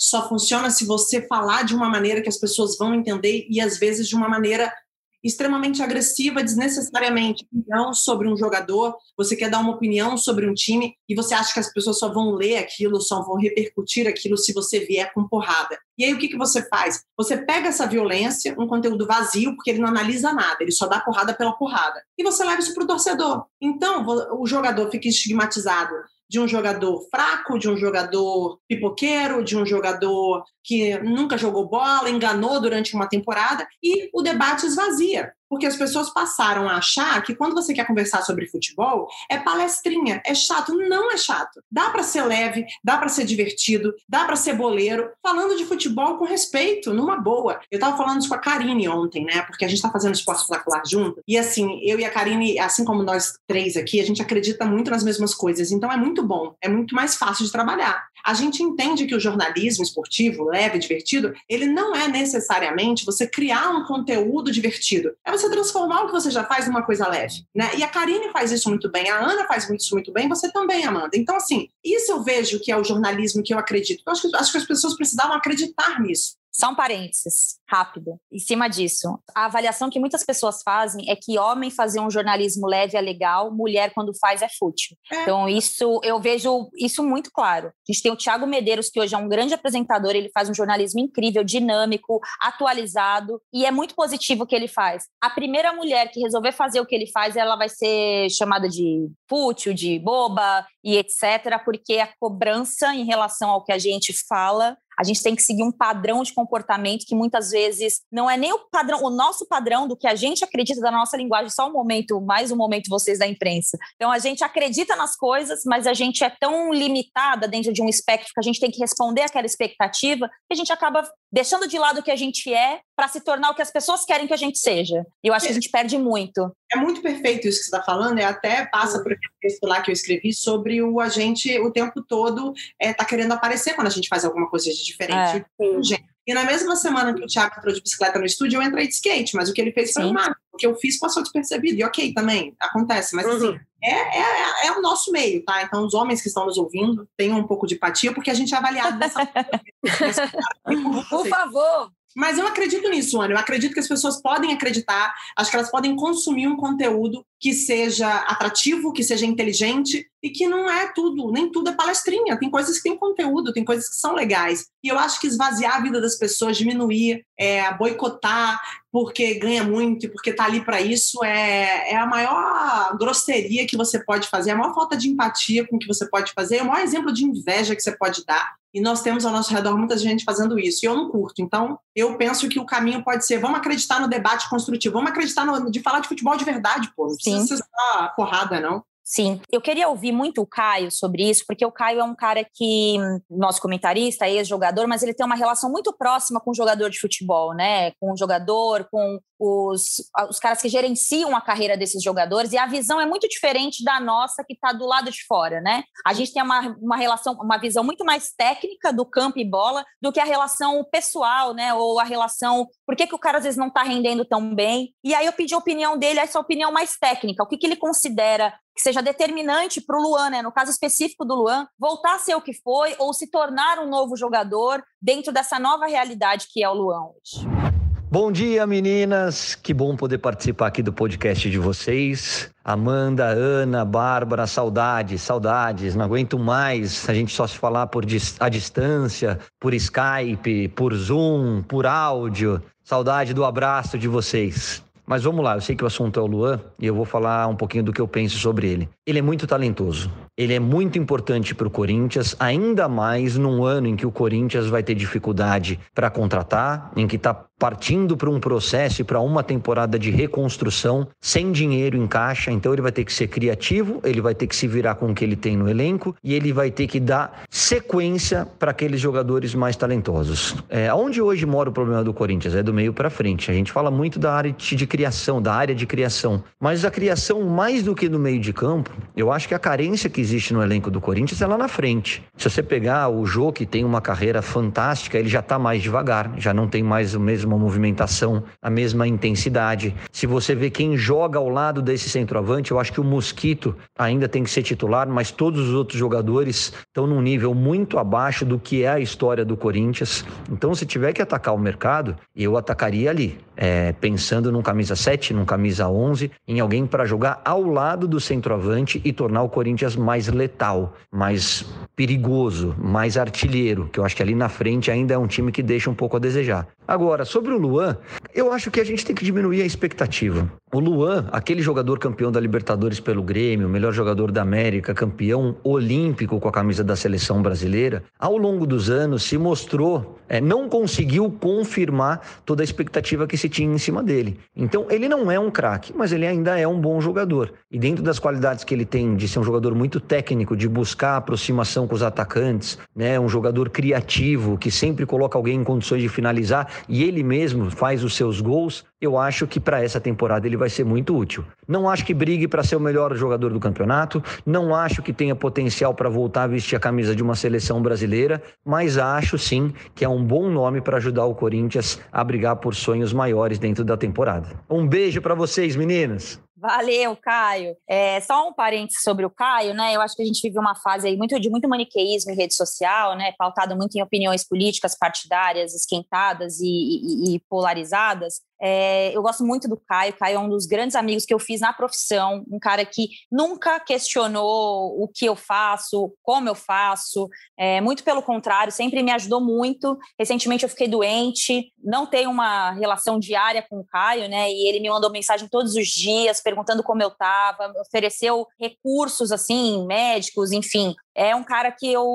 só funciona se você falar de uma maneira que as pessoas vão entender e às vezes de uma maneira extremamente agressiva desnecessariamente. Opinião sobre um jogador, você quer dar uma opinião sobre um time e você acha que as pessoas só vão ler aquilo, só vão repercutir aquilo se você vier com porrada. E aí o que, que você faz? Você pega essa violência, um conteúdo vazio, porque ele não analisa nada, ele só dá porrada pela porrada, e você leva isso para o torcedor. Então o jogador fica estigmatizado de um jogador fraco, de um jogador pipoqueiro, de um jogador que nunca jogou bola, enganou durante uma temporada, e o debate esvazia. Porque as pessoas passaram a achar que quando você quer conversar sobre futebol, é palestrinha, é chato. Não é chato. Dá para ser leve, dá para ser divertido, dá para ser boleiro, falando de futebol com respeito, numa boa. Eu tava falando isso com a Karine ontem, né? Porque a gente tá fazendo esporte espetacular junto. E assim, eu e a Karine, assim como nós três aqui, a gente acredita muito nas mesmas coisas. Então é muito bom, é muito mais fácil de trabalhar. A gente entende que o jornalismo esportivo, leve, divertido, ele não é necessariamente você criar um conteúdo divertido. É você transformar o que você já faz numa coisa leve, né? E a Karine faz isso muito bem, a Ana faz isso muito bem, você também, Amanda. Então, assim, isso eu vejo que é o jornalismo que eu acredito. Eu acho que, acho que as pessoas precisavam acreditar nisso. Só um parênteses, rápido, em cima disso. A avaliação que muitas pessoas fazem é que homem fazer um jornalismo leve é legal, mulher quando faz é fútil. É. Então, isso eu vejo isso muito claro. A gente tem o Thiago Medeiros, que hoje é um grande apresentador, ele faz um jornalismo incrível, dinâmico, atualizado, e é muito positivo o que ele faz. A primeira mulher que resolver fazer o que ele faz, ela vai ser chamada de fútil, de boba e etc., porque a cobrança em relação ao que a gente fala a gente tem que seguir um padrão de comportamento que muitas vezes não é nem o padrão, o nosso padrão do que a gente acredita da nossa linguagem, só um momento, mais um momento vocês da imprensa. Então a gente acredita nas coisas, mas a gente é tão limitada dentro de um espectro que a gente tem que responder aquela expectativa que a gente acaba deixando de lado o que a gente é para se tornar o que as pessoas querem que a gente seja. E eu acho que a gente perde muito. É muito perfeito isso que você está falando, e até passa por aquele texto lá que eu escrevi sobre o agente o tempo todo é, tá querendo aparecer quando a gente faz alguma coisa de diferente. É. E na mesma semana que o Thiago entrou de bicicleta no estúdio, eu entrei de skate, mas o que ele fez foi uma. O que eu fiz passou despercebido. E ok, também, acontece. Mas assim, uhum. assim, é, é, é, o nosso meio, tá? Então, os homens que estão nos ouvindo, tenham um pouco de empatia, porque a gente é avaliado dessa Por favor! Mas eu acredito nisso, Ana. Eu acredito que as pessoas podem acreditar, acho que elas podem consumir um conteúdo que seja atrativo, que seja inteligente e que não é tudo, nem tudo é palestrinha. Tem coisas que têm conteúdo, tem coisas que são legais. E eu acho que esvaziar a vida das pessoas, diminuir, é, boicotar porque ganha muito e porque está ali para isso é, é a maior grosseria que você pode fazer, a maior falta de empatia com que você pode fazer, é o maior exemplo de inveja que você pode dar. E nós temos ao nosso redor muita gente fazendo isso. E eu não curto. Então, eu penso que o caminho pode ser: vamos acreditar no debate construtivo, vamos acreditar no, de falar de futebol de verdade, pô. Não precisa ser só porrada, não. Sim, eu queria ouvir muito o Caio sobre isso, porque o Caio é um cara que, nosso comentarista, ex-jogador, mas ele tem uma relação muito próxima com o jogador de futebol, né? Com o jogador, com os, os caras que gerenciam a carreira desses jogadores, e a visão é muito diferente da nossa que está do lado de fora, né? A gente tem uma, uma relação, uma visão muito mais técnica do campo e bola do que a relação pessoal, né? Ou a relação, por que, que o cara às vezes não está rendendo tão bem? E aí eu pedi a opinião dele, essa opinião mais técnica, o que, que ele considera que seja determinante para o Luan, né? no caso específico do Luan, voltar a ser o que foi ou se tornar um novo jogador dentro dessa nova realidade que é o Luan hoje. Bom dia, meninas. Que bom poder participar aqui do podcast de vocês. Amanda, Ana, Bárbara, saudades, saudades. Não aguento mais a gente só se falar por a distância, por Skype, por Zoom, por áudio. Saudade do abraço de vocês. Mas vamos lá, eu sei que o assunto é o Luan e eu vou falar um pouquinho do que eu penso sobre ele. Ele é muito talentoso. Ele é muito importante para o Corinthians, ainda mais num ano em que o Corinthians vai ter dificuldade para contratar, em que está partindo para um processo e para uma temporada de reconstrução sem dinheiro em caixa, então ele vai ter que ser criativo, ele vai ter que se virar com o que ele tem no elenco e ele vai ter que dar sequência para aqueles jogadores mais talentosos. É, onde hoje mora o problema do Corinthians? É do meio para frente. A gente fala muito da área de criação, da área de criação, mas a criação mais do que no meio de campo, eu acho que a carência que existe no elenco do Corinthians é lá na frente. Se você pegar o Jô, que tem uma carreira fantástica, ele já está mais devagar, já não tem mais mesmo mesma movimentação, a mesma intensidade. Se você vê quem joga ao lado desse centroavante, eu acho que o Mosquito ainda tem que ser titular, mas todos os outros jogadores estão num nível muito abaixo do que é a história do Corinthians. Então, se tiver que atacar o mercado, eu atacaria ali, é, pensando num camisa 7, num camisa 11, em alguém para jogar ao lado do centroavante e tornar o Corinthians mais letal, mais perigoso, mais artilheiro, que eu acho que ali na frente ainda é um time que deixa um pouco a desejar. Agora, sobre o Luan, eu acho que a gente tem que diminuir a expectativa. O Luan, aquele jogador campeão da Libertadores pelo Grêmio, melhor jogador da América, campeão olímpico com a camisa da seleção brasileira, ao longo dos anos se mostrou, é, não conseguiu confirmar toda a expectativa que se tinha em cima dele. Então, ele não é um craque, mas ele ainda é um bom jogador. E dentro das qualidades que ele tem de ser um jogador muito técnico, de buscar aproximação com os atacantes, né, um jogador criativo que sempre coloca alguém em condições de finalizar e ele mesmo faz os seus gols, eu acho que para essa temporada ele vai ser muito útil. Não acho que brigue para ser o melhor jogador do campeonato, não acho que tenha potencial para voltar a vestir a camisa de uma seleção brasileira, mas acho sim que é um bom nome para ajudar o Corinthians a brigar por sonhos maiores dentro da temporada. Um beijo para vocês, meninas. Valeu, Caio. É, só um parênteses sobre o Caio, né? Eu acho que a gente vive uma fase aí muito de muito maniqueísmo em rede social, né? Pautado muito em opiniões políticas partidárias, esquentadas e, e, e polarizadas. É, eu gosto muito do Caio. Caio é um dos grandes amigos que eu fiz na profissão, um cara que nunca questionou o que eu faço, como eu faço, é, muito pelo contrário, sempre me ajudou muito. Recentemente eu fiquei doente, não tenho uma relação diária com o Caio, né? E ele me mandou mensagem todos os dias perguntando como eu estava, ofereceu recursos assim, médicos, enfim, É um cara que eu,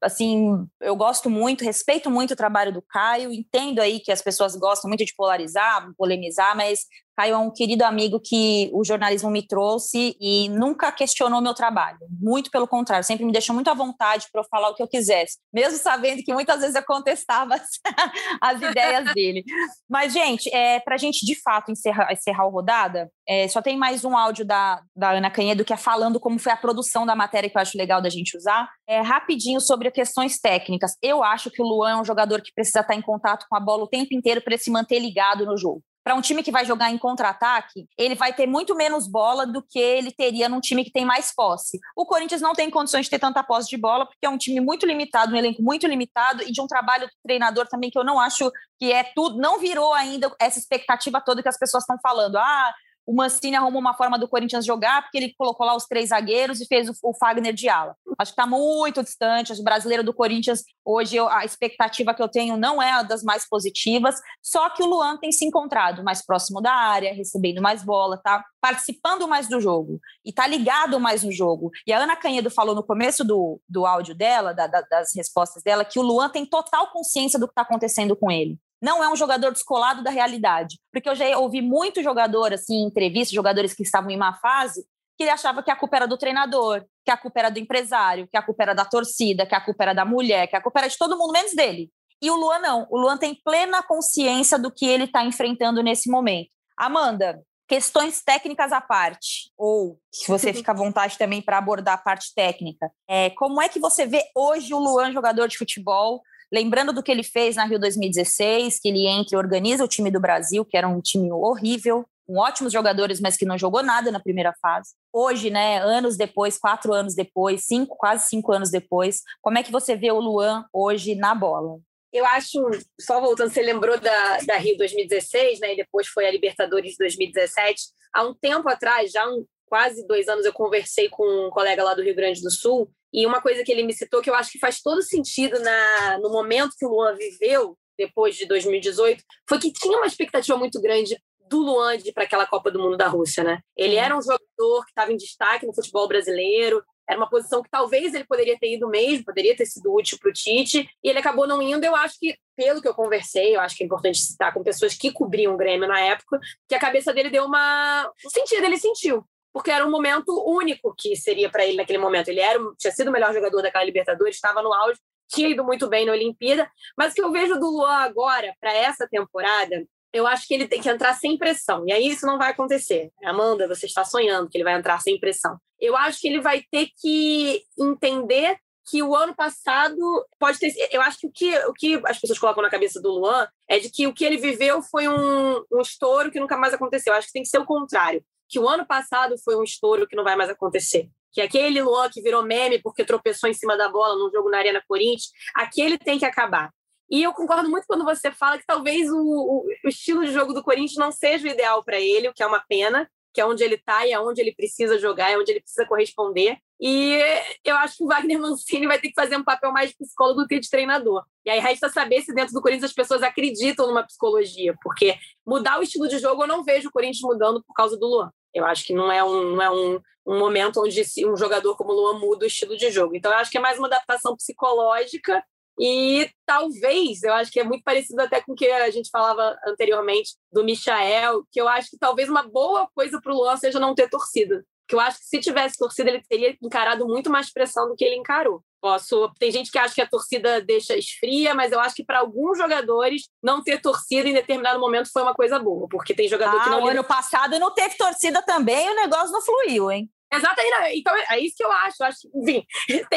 assim, eu gosto muito, respeito muito o trabalho do Caio, entendo aí que as pessoas gostam muito de polarizar, polemizar, mas Caio é um querido amigo que o jornalismo me trouxe e nunca questionou meu trabalho. Muito pelo contrário, sempre me deixou muito à vontade para eu falar o que eu quisesse, mesmo sabendo que muitas vezes eu contestava as, as ideias dele. Mas, gente, é, para a gente de fato encerrar, encerrar a rodada, é, só tem mais um áudio da, da Ana Canhedo que é falando como foi a produção da matéria que eu acho legal da gente usar. É, rapidinho sobre questões técnicas. Eu acho que o Luan é um jogador que precisa estar em contato com a bola o tempo inteiro para se manter ligado no jogo para um time que vai jogar em contra-ataque, ele vai ter muito menos bola do que ele teria num time que tem mais posse. O Corinthians não tem condições de ter tanta posse de bola, porque é um time muito limitado, um elenco muito limitado e de um trabalho do treinador também que eu não acho que é tudo, não virou ainda essa expectativa toda que as pessoas estão falando. Ah, o Mancini arrumou uma forma do Corinthians jogar, porque ele colocou lá os três zagueiros e fez o, o Fagner de ala. Acho que está muito distante. O brasileiro do Corinthians, hoje, eu, a expectativa que eu tenho não é a das mais positivas. Só que o Luan tem se encontrado mais próximo da área, recebendo mais bola, tá participando mais do jogo e tá ligado mais no jogo. E a Ana Canhedo falou no começo do, do áudio dela, da, da, das respostas dela, que o Luan tem total consciência do que está acontecendo com ele não é um jogador descolado da realidade. Porque eu já ouvi muito jogador, assim, em entrevistas, jogadores que estavam em má fase, que ele achava que a culpa era do treinador, que a culpa era do empresário, que a culpa era da torcida, que a culpa era da mulher, que a culpa era de todo mundo, menos dele. E o Luan não. O Luan tem plena consciência do que ele está enfrentando nesse momento. Amanda, questões técnicas à parte, ou se você fica à vontade também para abordar a parte técnica, é, como é que você vê hoje o Luan, jogador de futebol, Lembrando do que ele fez na Rio 2016, que ele entra e organiza o time do Brasil, que era um time horrível, com ótimos jogadores, mas que não jogou nada na primeira fase. Hoje, né, anos depois, quatro anos depois, cinco, quase cinco anos depois, como é que você vê o Luan hoje na bola? Eu acho, só voltando, você lembrou da, da Rio 2016, né, e depois foi a Libertadores 2017. Há um tempo atrás, já um, quase dois anos, eu conversei com um colega lá do Rio Grande do Sul, e uma coisa que ele me citou que eu acho que faz todo sentido na, no momento que o Luan viveu, depois de 2018, foi que tinha uma expectativa muito grande do Luan de para aquela Copa do Mundo da Rússia, né? Ele era um jogador que estava em destaque no futebol brasileiro, era uma posição que talvez ele poderia ter ido mesmo, poderia ter sido útil para o Tite, e ele acabou não indo. Eu acho que, pelo que eu conversei, eu acho que é importante citar com pessoas que cobriam o Grêmio na época, que a cabeça dele deu uma. O sentido, ele sentiu porque era um momento único que seria para ele naquele momento. Ele era, tinha sido o melhor jogador daquela Libertadores, estava no auge, tinha ido muito bem na Olimpíada, mas o que eu vejo do Luan agora, para essa temporada, eu acho que ele tem que entrar sem pressão. E aí isso não vai acontecer. Amanda, você está sonhando que ele vai entrar sem pressão. Eu acho que ele vai ter que entender que o ano passado pode ter. Eu acho que o que, o que as pessoas colocam na cabeça do Luan é de que o que ele viveu foi um, um estouro que nunca mais aconteceu. Eu acho que tem que ser o contrário que o ano passado foi um estouro que não vai mais acontecer. Que aquele Luan que virou meme porque tropeçou em cima da bola num jogo na Arena Corinthians, aquele tem que acabar. E eu concordo muito quando você fala que talvez o, o, o estilo de jogo do Corinthians não seja o ideal para ele, o que é uma pena, que é onde ele está e é onde ele precisa jogar, é onde ele precisa corresponder. E eu acho que o Wagner Mancini vai ter que fazer um papel mais de psicólogo do que de treinador. E aí resta saber se dentro do Corinthians as pessoas acreditam numa psicologia, porque mudar o estilo de jogo eu não vejo o Corinthians mudando por causa do Luan. Eu acho que não é um, não é um, um momento onde um jogador como o Luan muda o estilo de jogo. Então, eu acho que é mais uma adaptação psicológica e talvez, eu acho que é muito parecido até com o que a gente falava anteriormente do Michael, que eu acho que talvez uma boa coisa para o Luan seja não ter torcida. Que eu acho que se tivesse torcida, ele teria encarado muito mais pressão do que ele encarou. Posso. Tem gente que acha que a torcida deixa esfria, mas eu acho que para alguns jogadores não ter torcida em determinado momento foi uma coisa boa, porque tem jogador ah, que não. O ano passado não teve torcida também, o negócio não fluiu, hein? Exatamente. Então é isso que eu acho. Eu acho, enfim,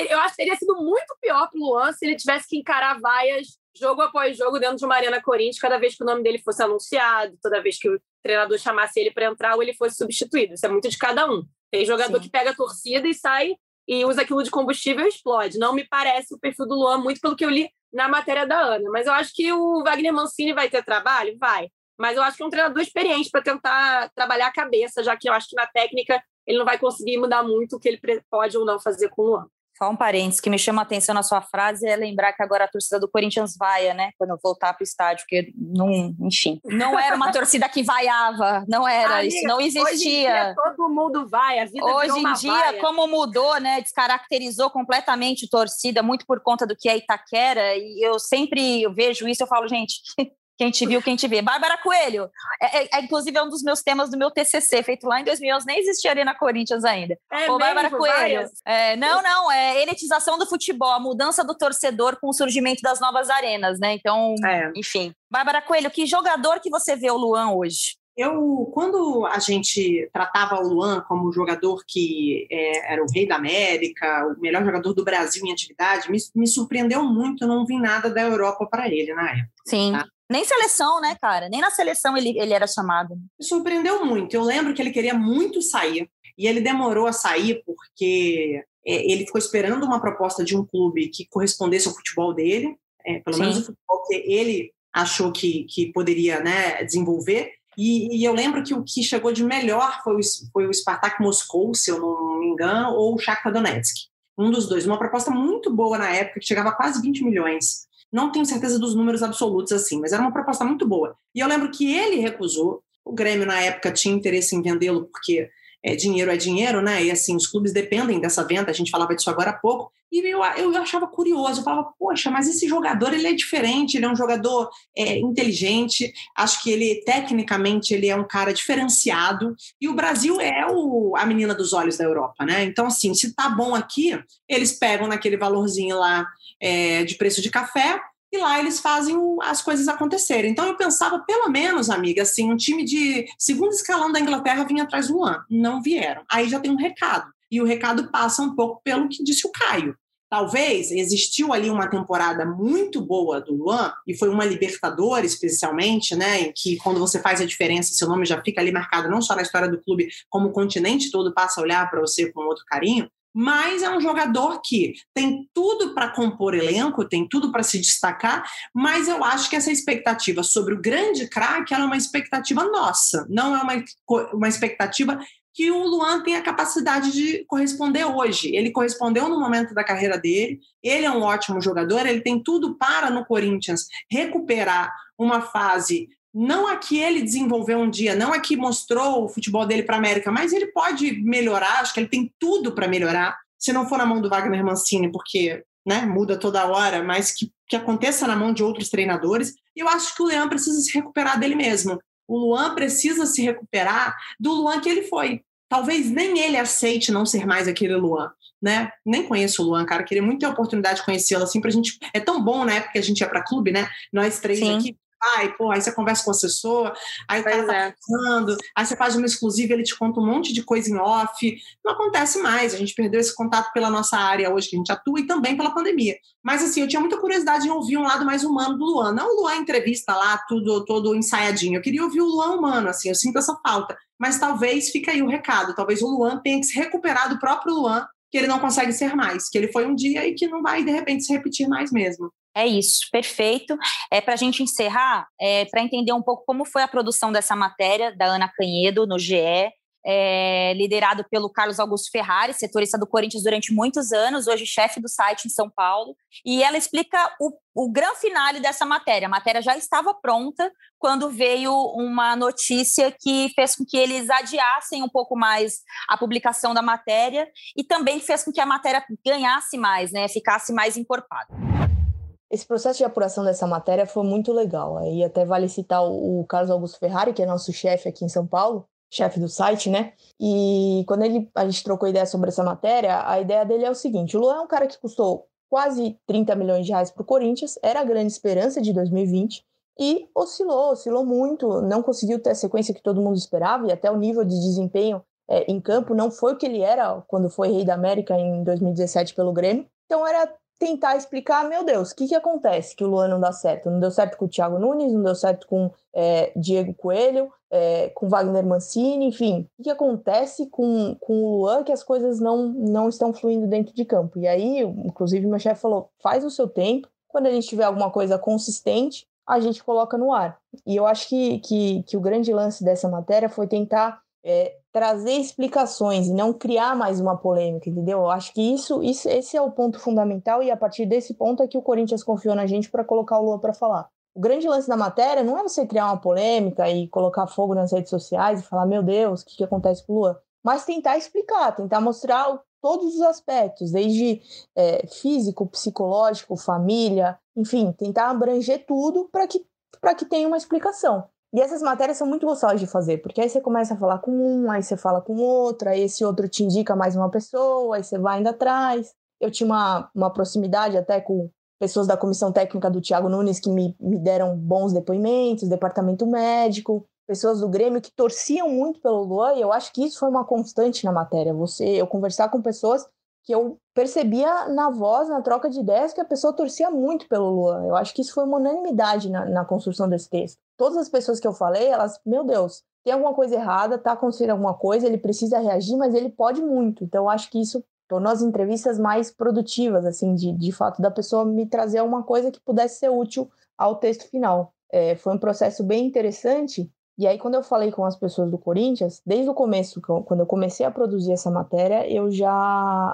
eu acho que teria sido muito pior para o Luan se ele tivesse que encarar vaias jogo após jogo dentro de uma Arena Corinthians, cada vez que o nome dele fosse anunciado, toda vez que o treinador chamasse ele para entrar ou ele fosse substituído. Isso é muito de cada um. Tem jogador Sim. que pega a torcida e sai e usa aquilo de combustível e explode. Não me parece o perfil do Luan, muito pelo que eu li na matéria da Ana. Mas eu acho que o Wagner Mancini vai ter trabalho? Vai. Mas eu acho que é um treinador experiente para tentar trabalhar a cabeça, já que eu acho que na técnica ele não vai conseguir mudar muito o que ele pode ou não fazer com o Luan. Só um parênteses que me chama a atenção na sua frase é lembrar que agora a torcida do Corinthians vaia, né? Quando voltar para o estádio, porque não, enfim, não era uma torcida que vaiava, não era, Amiga, isso não existia. Hoje em dia todo mundo vai, a vida Hoje em dia, vaia. como mudou, né? Descaracterizou completamente torcida, muito por conta do que é Itaquera, e eu sempre vejo isso, eu falo, gente, quem te viu, quem te vê. Bárbara Coelho, é, é, é, inclusive é um dos meus temas do meu TCC, feito lá em 2011, nem existia ali na Corinthians ainda. É Ô, Bárbara Coelho, é, não, não, é elitização do futebol, a mudança do torcedor com o surgimento das novas arenas, né? Então, é. enfim. Bárbara Coelho, que jogador que você vê o Luan hoje? Eu, quando a gente tratava o Luan como jogador que é, era o rei da América, o melhor jogador do Brasil em atividade, me, me surpreendeu muito, eu não vi nada da Europa para ele na época. Sim. Tá? Nem seleção, né, cara? Nem na seleção ele, ele era chamado. Me surpreendeu muito. Eu lembro que ele queria muito sair e ele demorou a sair porque é, ele ficou esperando uma proposta de um clube que correspondesse ao futebol dele, é, pelo Sim. menos o futebol que ele achou que, que poderia né, desenvolver. E, e, eu lembro que o que chegou de melhor foi o, foi o Spartak Moscou, se eu não me engano, ou o Shakhtar Donetsk. Um dos dois. Uma proposta muito boa na época, que chegava a quase 20 milhões. Não tenho certeza dos números absolutos assim, mas era uma proposta muito boa. E eu lembro que ele recusou. O Grêmio, na época, tinha interesse em vendê-lo, porque é, dinheiro é dinheiro, né? E assim, os clubes dependem dessa venda, a gente falava disso agora há pouco. E eu, eu achava curioso, eu falava, poxa, mas esse jogador ele é diferente, ele é um jogador é, inteligente, acho que ele, tecnicamente, ele é um cara diferenciado. E o Brasil é o, a menina dos olhos da Europa, né? Então, assim, se tá bom aqui, eles pegam naquele valorzinho lá é, de preço de café, e lá eles fazem as coisas acontecerem. Então eu pensava, pelo menos, amiga, assim, um time de segundo escalão da Inglaterra vinha atrás do Luan. Não vieram. Aí já tem um recado. E o recado passa um pouco pelo que disse o Caio. Talvez existiu ali uma temporada muito boa do Luan, e foi uma Libertadores, especialmente, né? Em que quando você faz a diferença, seu nome já fica ali marcado não só na história do clube, como o continente todo passa a olhar para você com outro carinho mas é um jogador que tem tudo para compor elenco, tem tudo para se destacar, mas eu acho que essa expectativa sobre o grande craque é uma expectativa nossa, não é uma, uma expectativa que o Luan tem a capacidade de corresponder hoje. Ele correspondeu no momento da carreira dele, ele é um ótimo jogador, ele tem tudo para no Corinthians recuperar uma fase não a que ele desenvolveu um dia, não a que mostrou o futebol dele para a América, mas ele pode melhorar, acho que ele tem tudo para melhorar, se não for na mão do Wagner Mancini, porque né, muda toda hora, mas que, que aconteça na mão de outros treinadores. E eu acho que o Luan precisa se recuperar dele mesmo. O Luan precisa se recuperar do Luan que ele foi. Talvez nem ele aceite não ser mais aquele Luan. Né? Nem conheço o Luan, cara. Queria muito ter a oportunidade de conhecê-lo assim pra gente. É tão bom, né? Porque a gente ia para clube, né? Nós três Sim. aqui Ai, pô, aí você conversa com o assessor, aí o pois cara tá é. pensando, aí você faz uma exclusiva, ele te conta um monte de coisa em off. Não acontece mais, a gente perdeu esse contato pela nossa área hoje que a gente atua e também pela pandemia. Mas assim, eu tinha muita curiosidade em ouvir um lado mais humano do Luan. Não o Luan entrevista lá, tudo todo ensaiadinho. Eu queria ouvir o Luan humano, assim, eu sinto essa falta. Mas talvez fica aí o recado, talvez o Luan tenha que se recuperar do próprio Luan, que ele não consegue ser mais, que ele foi um dia e que não vai, de repente, se repetir mais mesmo. É isso, perfeito. É para a gente encerrar, é, para entender um pouco como foi a produção dessa matéria da Ana Canhedo no GE, é, liderado pelo Carlos Augusto Ferrari, setorista do Corinthians durante muitos anos, hoje chefe do site em São Paulo. E ela explica o, o grande finale dessa matéria. A matéria já estava pronta quando veio uma notícia que fez com que eles adiassem um pouco mais a publicação da matéria e também fez com que a matéria ganhasse mais, né, ficasse mais encorpada. Esse processo de apuração dessa matéria foi muito legal. Aí até vale citar o Carlos Augusto Ferrari, que é nosso chefe aqui em São Paulo, chefe do site, né? E quando ele, a gente trocou ideia sobre essa matéria, a ideia dele é o seguinte: o Luan é um cara que custou quase 30 milhões de reais para o Corinthians, era a grande esperança de 2020 e oscilou, oscilou muito, não conseguiu ter a sequência que todo mundo esperava e até o nível de desempenho é, em campo não foi o que ele era quando foi rei da América em 2017 pelo Grêmio. Então era tentar explicar, meu Deus, o que, que acontece que o Luan não dá certo? Não deu certo com o Thiago Nunes, não deu certo com é, Diego Coelho, é, com Wagner Mancini, enfim. O que, que acontece com, com o Luan que as coisas não, não estão fluindo dentro de campo? E aí, inclusive, meu chefe falou, faz o seu tempo, quando a gente tiver alguma coisa consistente, a gente coloca no ar. E eu acho que, que, que o grande lance dessa matéria foi tentar é, trazer explicações e não criar mais uma polêmica, entendeu? Eu acho que isso, isso, esse é o ponto fundamental e a partir desse ponto é que o Corinthians confiou na gente para colocar o Lua para falar. O grande lance da matéria não é você criar uma polêmica e colocar fogo nas redes sociais e falar, meu Deus, o que, que acontece com o Lua? Mas tentar explicar, tentar mostrar todos os aspectos, desde é, físico, psicológico, família, enfim, tentar abranger tudo para que, que tenha uma explicação. E essas matérias são muito gostosas de fazer, porque aí você começa a falar com um, aí você fala com outro, aí esse outro te indica mais uma pessoa, aí você vai indo atrás. Eu tinha uma, uma proximidade até com pessoas da comissão técnica do Tiago Nunes que me, me deram bons depoimentos, departamento médico, pessoas do Grêmio que torciam muito pelo Luan, e eu acho que isso foi uma constante na matéria. Você, eu conversar com pessoas que eu percebia na voz, na troca de ideias, que a pessoa torcia muito pelo Luan. Eu acho que isso foi uma unanimidade na, na construção desse texto. Todas as pessoas que eu falei, elas, meu Deus, tem alguma coisa errada, tá acontecendo alguma coisa, ele precisa reagir, mas ele pode muito. Então, eu acho que isso tornou as entrevistas mais produtivas, assim, de, de fato, da pessoa me trazer alguma coisa que pudesse ser útil ao texto final. É, foi um processo bem interessante e aí, quando eu falei com as pessoas do Corinthians, desde o começo, quando eu comecei a produzir essa matéria, eu já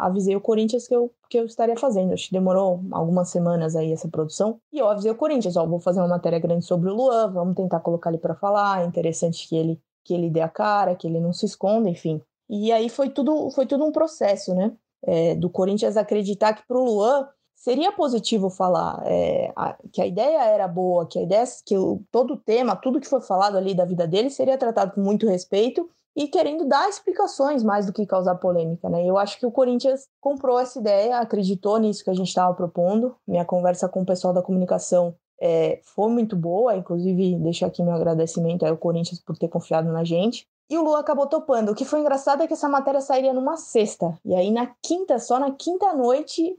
avisei o Corinthians que eu, que eu estaria fazendo. Acho que demorou algumas semanas aí essa produção. E eu avisei o Corinthians, ó, vou fazer uma matéria grande sobre o Luan, vamos tentar colocar ele para falar. É interessante que ele, que ele dê a cara, que ele não se esconda, enfim. E aí foi tudo, foi tudo um processo, né? É, do Corinthians acreditar que pro Luan seria positivo falar é, a, que a ideia era boa, que a ideia que o, todo o tema, tudo que foi falado ali da vida dele seria tratado com muito respeito e querendo dar explicações mais do que causar polêmica, né? Eu acho que o Corinthians comprou essa ideia, acreditou nisso que a gente estava propondo. Minha conversa com o pessoal da comunicação é, foi muito boa, inclusive deixo aqui meu agradecimento ao Corinthians por ter confiado na gente. E o Lu acabou topando. O que foi engraçado é que essa matéria sairia numa sexta. E aí, na quinta, só na quinta noite,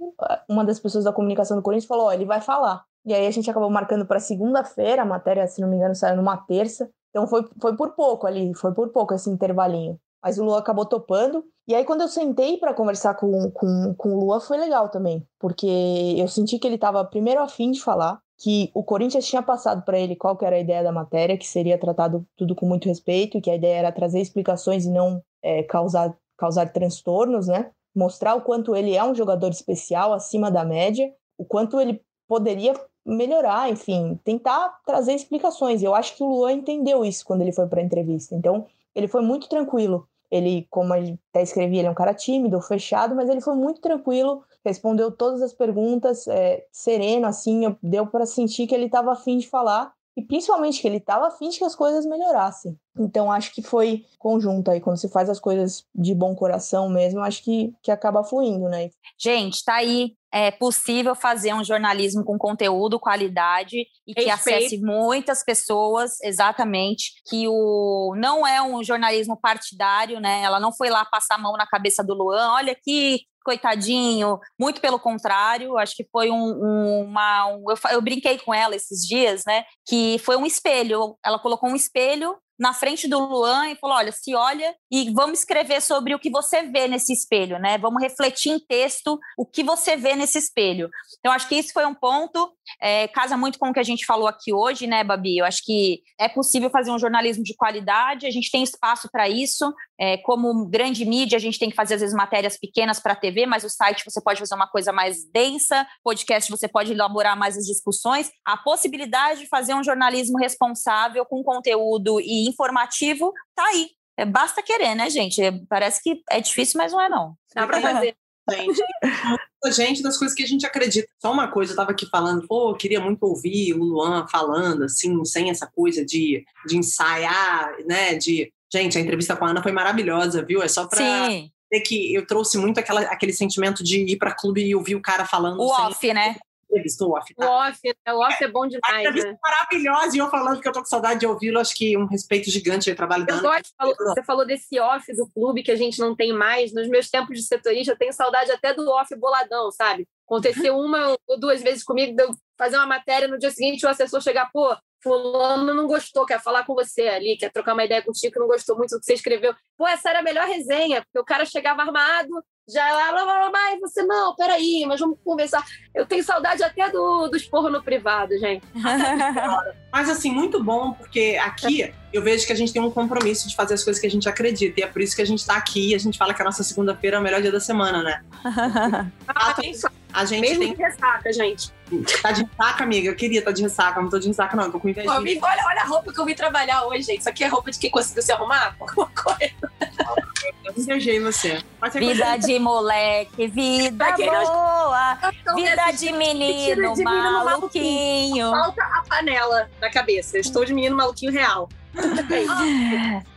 uma das pessoas da comunicação do Corinthians falou: Ó, oh, ele vai falar. E aí a gente acabou marcando para segunda-feira. A matéria, se não me engano, saiu numa terça. Então foi, foi por pouco ali, foi por pouco esse intervalinho. Mas o Lua acabou topando. E aí, quando eu sentei para conversar com, com, com o Lua, foi legal também. Porque eu senti que ele estava primeiro afim de falar que o Corinthians tinha passado para ele qual era a ideia da matéria, que seria tratado tudo com muito respeito, que a ideia era trazer explicações e não é, causar, causar transtornos, né? Mostrar o quanto ele é um jogador especial, acima da média, o quanto ele poderia melhorar, enfim, tentar trazer explicações. Eu acho que o Luan entendeu isso quando ele foi para a entrevista. Então, ele foi muito tranquilo. Ele, como até escrevi, ele é um cara tímido, fechado, mas ele foi muito tranquilo respondeu todas as perguntas, é, sereno, assim, deu para sentir que ele estava afim de falar e principalmente que ele estava afim de que as coisas melhorassem. Então acho que foi conjunto aí, quando se faz as coisas de bom coração mesmo, acho que, que acaba fluindo, né? Gente, tá aí. É possível fazer um jornalismo com conteúdo, qualidade e que Respeito. acesse muitas pessoas, exatamente. Que o não é um jornalismo partidário, né? Ela não foi lá passar a mão na cabeça do Luan, olha aqui, coitadinho, muito pelo contrário, acho que foi um, um, uma. Um, eu, eu brinquei com ela esses dias, né? Que foi um espelho. Ela colocou um espelho na frente do Luan e falou: olha, se olha e vamos escrever sobre o que você vê nesse espelho, né? Vamos refletir em texto o que você vê nesse espelho. Então, acho que isso foi um ponto, é, casa muito com o que a gente falou aqui hoje, né, Babi? Eu acho que é possível fazer um jornalismo de qualidade, a gente tem espaço para isso. É, como grande mídia, a gente tem que fazer, às vezes, matérias pequenas para a TV, mas o site você pode fazer uma coisa mais densa, podcast você pode elaborar mais as discussões. A possibilidade de fazer um jornalismo responsável com conteúdo e informativo tá aí. É, basta querer, né, gente? É, parece que é difícil, mas não é não. Dá para fazer. Gente, gente das coisas que a gente acredita. Só uma coisa, eu estava aqui falando, pô, queria muito ouvir o Luan falando, assim, sem essa coisa de, de ensaiar, né? De. Gente, a entrevista com a Ana foi maravilhosa, viu? É só para ver que eu trouxe muito aquela, aquele sentimento de ir para clube e ouvir o cara falando. O off, né? entrevista, o off. Tá? O off, né? o off é, bom demais. A entrevista né? maravilhosa, e eu falando que eu tô com saudade de ouvi-lo, acho que um respeito gigante ao trabalho da falou, você falou desse off do clube que a gente não tem mais. Nos meus tempos de setorista, eu tenho saudade até do off boladão, sabe? Aconteceu uma ou duas vezes comigo, de eu fazer uma matéria, no dia seguinte o assessor chegar, pô, fulano não gostou, quer falar com você ali, quer trocar uma ideia contigo, que não gostou muito do que você escreveu. Pô, essa era a melhor resenha, porque o cara chegava armado, já lá, blá, blá, blá, blá, e você, não, peraí, mas vamos conversar. Eu tenho saudade até do, do esporro no privado, gente. mas, assim, muito bom, porque aqui eu vejo que a gente tem um compromisso de fazer as coisas que a gente acredita, e é por isso que a gente tá aqui e a gente fala que a nossa segunda-feira é o melhor dia da semana, né? ah, a gente Mesmo tem... de ressaca, gente. Tá de ressaca, amiga? Eu queria estar tá de ressaca, não tô de ressaca, não. Eu tô com inveja. Olha, olha a roupa que eu vim trabalhar hoje, gente. Isso aqui é roupa de quem conseguiu se arrumar? Alguma coisa. Eu invejei você. Vida de moleque, vida boa, vida de menino, de menino maluquinho. Falta a panela na cabeça. Eu estou de menino maluquinho real.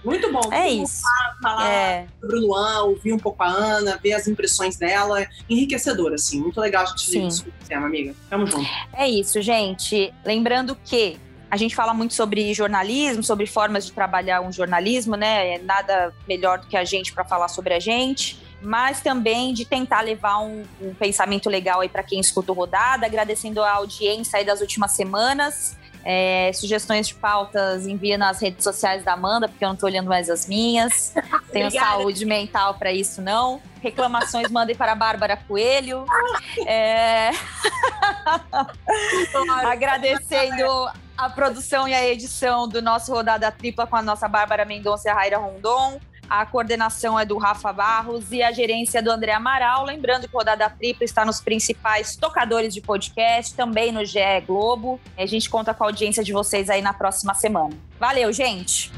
Muito bom. É isso. Falar, é. sobre o Luan, ouvir um pouco a Ana, ver as impressões dela. Enriquecedor, assim. Muito legal a gente ver isso com amiga. Tamo junto. É isso, gente. Lembrando que a gente fala muito sobre jornalismo, sobre formas de trabalhar um jornalismo, né? É nada melhor do que a gente para falar sobre a gente, mas também de tentar levar um, um pensamento legal aí para quem escuta o Rodada, agradecendo a audiência aí das últimas semanas. É, sugestões de pautas envia nas redes sociais da Amanda, porque eu não estou olhando mais as minhas. Tenho saúde mental para isso, não. Reclamações mandem para a Bárbara Coelho. É... Agradecendo a produção e a edição do nosso Rodada Tripla com a nossa Bárbara Mendonça e a Raira Rondon. A coordenação é do Rafa Barros e a gerência é do André Amaral. Lembrando que o Rodada Tripla está nos principais tocadores de podcast, também no GE Globo. A gente conta com a audiência de vocês aí na próxima semana. Valeu, gente!